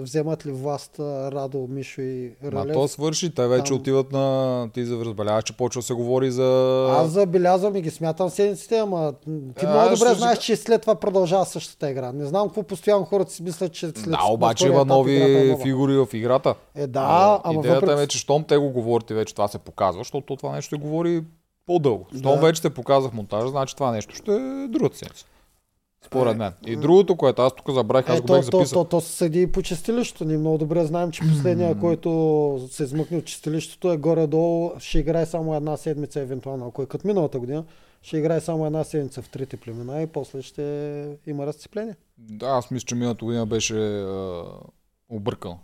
S2: вземат ли власт а, Радо, Мишо и Ралев.
S1: то свърши, те вече
S2: Там-
S1: отиват на... Ти забеляваш, че почва се говори за...
S2: Аз забелязвам и ги смятам седмиците, ама ти
S1: А,
S2: много добре
S1: ще
S2: знаеш, че след това продължава същата игра. Не знам какво постоянно хората си мислят, че след
S1: Да, обаче има
S2: е
S1: нови
S2: нова.
S1: фигури в играта.
S2: Е, да, ама
S1: Идеята
S2: въпреки...
S1: е, че щом те го говорите, вече това се показва, защото това нещо говори по-дълго. Щом
S2: Да.
S1: вече се показва в монтажа, значи това нещо ще е другата седмица. Според мен. И другото, което аз тук забравих, аз
S2: Е,
S1: го
S2: то,
S1: бях
S2: то,
S1: записал.
S2: то, то се съди и по чистилището. Ние много добре знаем, че последния, който се измъкне от чистилището е горе-долу, ще играе само една седмица, евентуално, ако е като миналата година, ще играе само една седмица в трите племена и после ще има разцепление.
S1: Да, аз мисля, че миналата година беше а, объркан.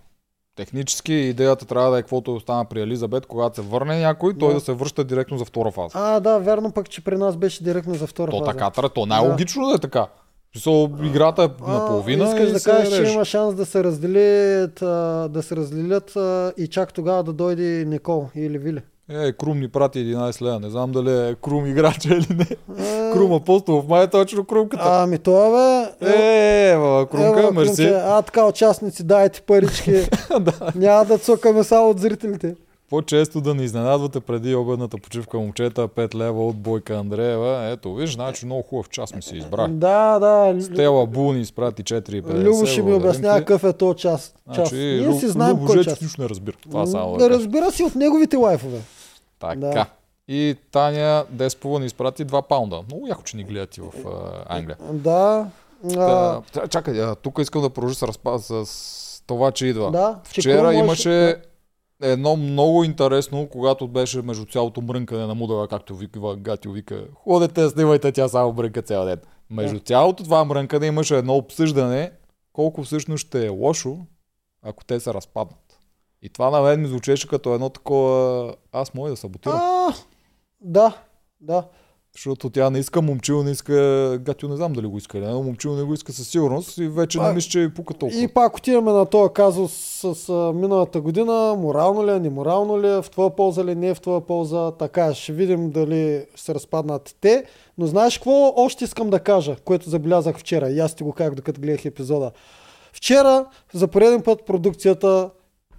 S1: Технически идеята трябва да е каквото остана при Елизабет, когато се върне някой, той
S2: Да.
S1: да се връща директно за втора фаза.
S2: А, да, верно пък, че при нас беше директно за втора
S1: То
S2: фаза.
S1: така, трябва, то най-логично да е така. Смисъл, играта е
S2: А,
S1: наполовина
S2: Искаш
S1: и
S2: да кажеш, че има шанс да се разделят, а, да се разделят а, и чак тогава да дойде Никол или Вили.
S1: Е, Крум ни прати 11 лева. Не знам дали е Крум играча [laughs] или не.
S2: А,
S1: Крум Апостолов, май е точно Крумката.
S2: Ами това бе.
S1: Е, ева, Крумка,
S2: Ева,
S1: мерси.
S2: А, така, участници, дайте парички. [laughs] Няма да цокаме само от зрителите.
S1: По-често да ни изненадвате преди обедната почивка момчета, 5 лева от Бойка Андреева. Ето, виж, значи много хубав час ми се избрах.
S2: Да, да.
S1: Стела Бул ни изпрати 4,50.
S2: Любо ще ми обяснява какъв е този час.
S1: Значи,
S2: Ние си знаем
S1: Любо
S2: кой час.
S1: нищо не разбира. Това само
S2: Да
S1: да кажа.
S2: разбира се от неговите лайфове.
S1: Така.
S2: Да.
S1: И Таня Деспова ни изпрати 2 паунда. Много яко, че ни гледат и в а, Англия.
S2: Да. А,
S1: Та, чакай, тук искам да продължа с, разпа, с това, че идва.
S2: да, че
S1: Вчера имаше едно много интересно, когато беше между цялото мрънкане на мудала, както вика, Гатио вика, ходете, снимайте, тя само мрънка цял ден. Между цялото това мрънкане имаше едно обсъждане, колко всъщност ще е лошо, ако те се разпаднат. И това на мен ми звучеше като едно такова, аз мога да саботирам.
S2: А, да, да.
S1: Защото тя не иска момчил, не иска... Гатио не знам дали го иска или не, но момчил не го иска със сигурност и вече
S2: А,
S1: не мисля, че и пука толкова.
S2: И пак отиваме на този казус с, с миналата година. Морално ли е, неморално ли е, в твоя полза ли, не е в твоя полза. Така, ще видим дали се разпаднат те. Но знаеш какво още искам да кажа, което забелязах вчера. И аз ти го казах, докато гледах епизода. Вчера за пореден път продукцията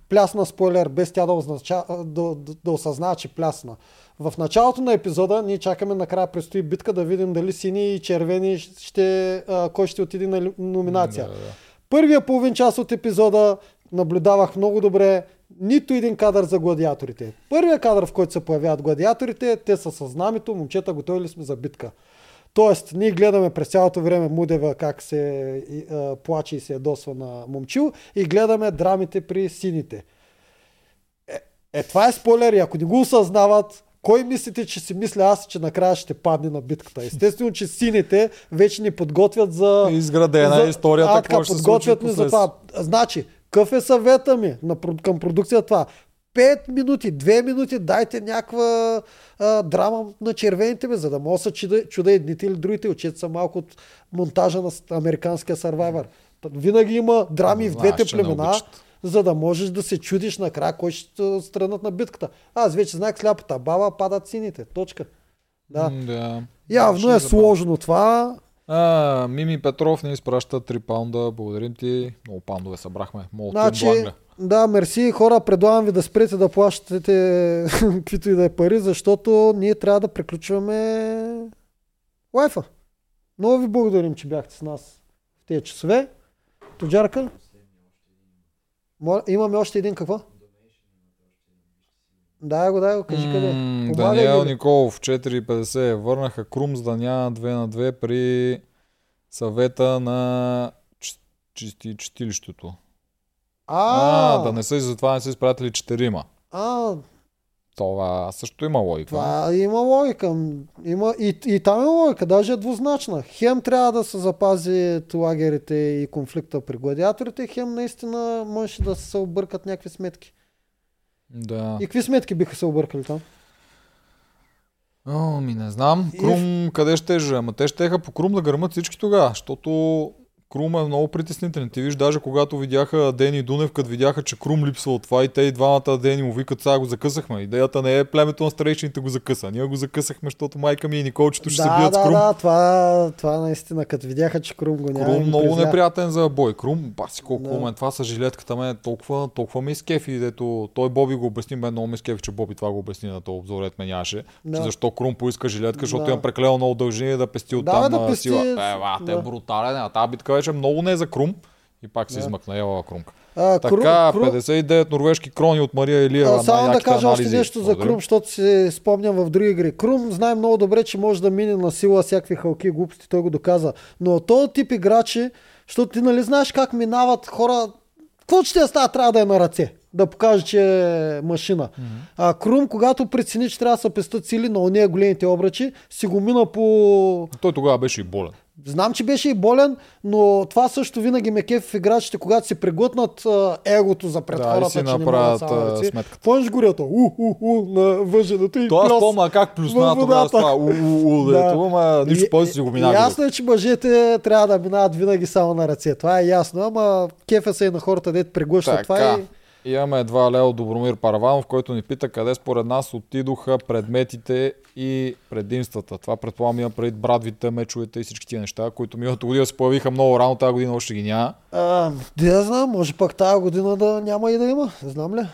S2: плясна спойлер, без тя да, означа, да, да, да осъзнава, че плясна. В началото на епизода ние чакаме накрая предстои битка да видим дали сини и червени ще, а, кой ще отиде на номинация.
S1: Да, да.
S2: Първия половин час от епизода наблюдавах много добре нито един кадър за гладиаторите. Първия кадър, в който се появяват гладиаторите, те са със знамето, момчета, готови ли сме за битка. Тоест, ние гледаме през цялото време Мудева как се а, плаче и се ядосва на момчил и гледаме драмите при сините. Е, е, това е спойлер и ако не го осъзнават, кой мислите, че си мисля аз, че накрая ще падне на битката? Естествено, че сините вече ни подготвят за...
S1: Изградена е историята,
S2: а, така, подготвят ни за това. Значи, какъв е съвета ми на, към продукция това? 5 минути, 2 минути, дайте някаква а, драма на червените, бе, за да мога да се чуда, чуда едните или другите. Учете са малко от монтажа на американския Survivor. Винаги има драми в
S1: Знаеш,
S2: двете племена. За да можеш да се чудиш накрая кой ще странат на битката. Аз вече знаех сляпата баба, падат сините. Точка. Да.
S1: Да.
S2: Явно
S1: Ще
S2: е сложно това.
S1: А, Мими Петров ни изпраща 3 паунда. Благодарим ти. Много паундове събрахме. Да
S2: Значи, да, мерси хора, предлагам ви да спрете да плащате [laughs] каквито и да е пари, защото ние трябва да приключваме лайфа. Много ви благодарим, че бяхте с нас в тези часове. Тоджарка? Моля, имаме още един какво? Дай го, дай го, кажи къде. Помагай
S1: Даниел
S2: ги.
S1: Николов 4,50 върнаха Крум с Даня 2 на 2 при съвета на чи- чисти чистилището. А, да не са, затова не са изпратили четирима.
S2: а,
S1: Това също има логика.
S2: Това има логика. Има, и, и там има логика, даже е двузначна. Хем трябва да се запази лагерите и конфликта при гладиаторите, хем наистина можеше да се объркат някакви сметки.
S1: Да.
S2: И какви сметки биха се объркали там?
S1: О, ми не знам.
S2: И-
S1: Крум къде ще е? Ама те ще по Крум да гърмат всички тогава, защото Крум е много притеснителен. Ти виж, даже когато видяха Дени и Дунев, като видяха, че Крум липсва от това и те и двамата Дени му викат, сега го закъсахме. Идеята не е племето на старейшините го закъса. Ние го закъсахме, защото майка ми и Николчето ще
S2: да,
S1: се бият
S2: да,
S1: с Крум.
S2: да, това, това наистина, като видяха, че Крум го няма.
S1: Крум
S2: ги
S1: много
S2: призна.
S1: неприятен за бой. Крум, баси колко
S2: Да.
S1: мен това с жилетката ме толкова, толкова ме изкефи, дето той Боби го обясни, мен много ме изкефи, че Боби това го обясни на този обзорет ме нямаше.
S2: Да.
S1: Защо Крум поиска жилетка, защото
S2: Да.
S1: имам прекалено много дължини да пести от
S2: Да,
S1: там
S2: да пести,
S1: сила. Е, ва, те е
S2: да.
S1: брутален. А тази битка беше много не за Крум. И пак се измъкна ела Крумка.
S2: А,
S1: Така, 59 норвежки крони от Мария Илиева.
S2: А, само да кажа още
S1: анализи.
S2: нещо за
S1: Благодаря.
S2: Крум, защото си спомням в други игри. Крум знае много добре, че може да мине на сила всякакви халки и глупости, той го доказа. Но този тип играчи, защото ти нали знаеш как минават хора, какво ще ти става, трябва да е на ръце, да покаже, че е машина. А Крум, когато прецени, че трябва да се пестат сили на ония големите обръчи, си го мина по
S1: Той тогава беше и болен.
S2: Знам, че беше и болен, но това също винаги ме кефи в играчите, когато си преглътнат егото за пред
S1: Да,
S2: хората,
S1: си
S2: че не
S1: направят,
S2: могат само
S1: сметката.
S2: Помниш горята? У, у, у, на въженото и
S1: Това
S2: плюс.
S1: спомня как плюсна тогава това. У, у, у,
S2: Да.
S1: дето, ама нищо повече си го минава.
S2: Ясно е, че мъжете трябва да минават винаги само на ръце. Това е ясно, ама кефа се и на хората, дето преглъщат това и...
S1: Имаме едва Лео Добромир Параванов, който ни пита къде според нас отидоха предметите и предимствата. Това предполагам има пред брадвите, мечовете и всички тия неща, които миналата година се появиха много рано, тази година още ги няма.
S2: А, да знам, може пък тази година да няма и да има. Знам ли?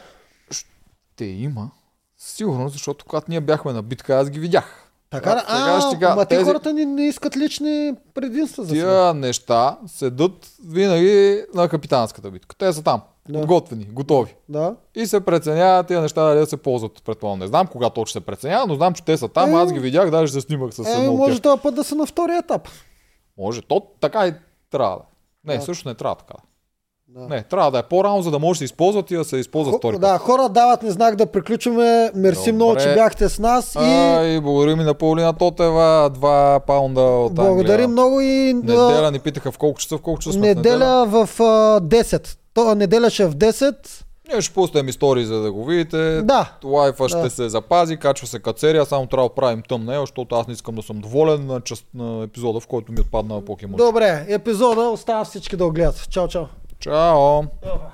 S1: Те има. Сигурно, защото когато ние бяхме на битка, аз ги видях.
S2: Така, да,
S1: сега ще
S2: а,
S1: ти кажа,
S2: ама те
S1: тези-
S2: хората не, не искат лични предимства за сега.
S1: Тия неща седат винаги на капитанската битка. Те са там,
S2: Да.
S1: подготвени, готови.
S2: Да.
S1: И се преценяват тия неща дали да се ползват. Предполагам, не знам кога точно се преценява, но знам, че те са там.
S2: Е,
S1: Аз ги видях, даже се снимах с
S2: Е,
S1: едно
S2: може този път да са на втория етап.
S1: Може. То така и трябва да. е. Не,
S2: Да.
S1: също не трябва така.
S2: Да.
S1: Не, трябва да е по-рано, за да може да се използват и да се използват втори
S2: да, хора дават ни знак да приключваме. Мерси
S1: Добре.
S2: много, че бяхте с нас и
S1: А, и благодарим и на Паулина Тотева, два паунда от
S2: благодарим
S1: Англия.
S2: много и
S1: Неделя ни питаха в колко часа, в колко часа сме в неделя.
S2: неделя в а, 10. То, неделя ще е в 10.
S1: Ние ще пуснем истории, за да го видите.
S2: Да.
S1: Лайфа ще
S2: Да.
S1: се запази, качва се кацерия, само трябва да правим тъмнел, защото аз не искам да съм доволен на, част, на епизода, в който ми отпадна покемон.
S2: Добре, епизода остава всички да го гледат. Чао, чао.
S1: Чао!
S2: Добре.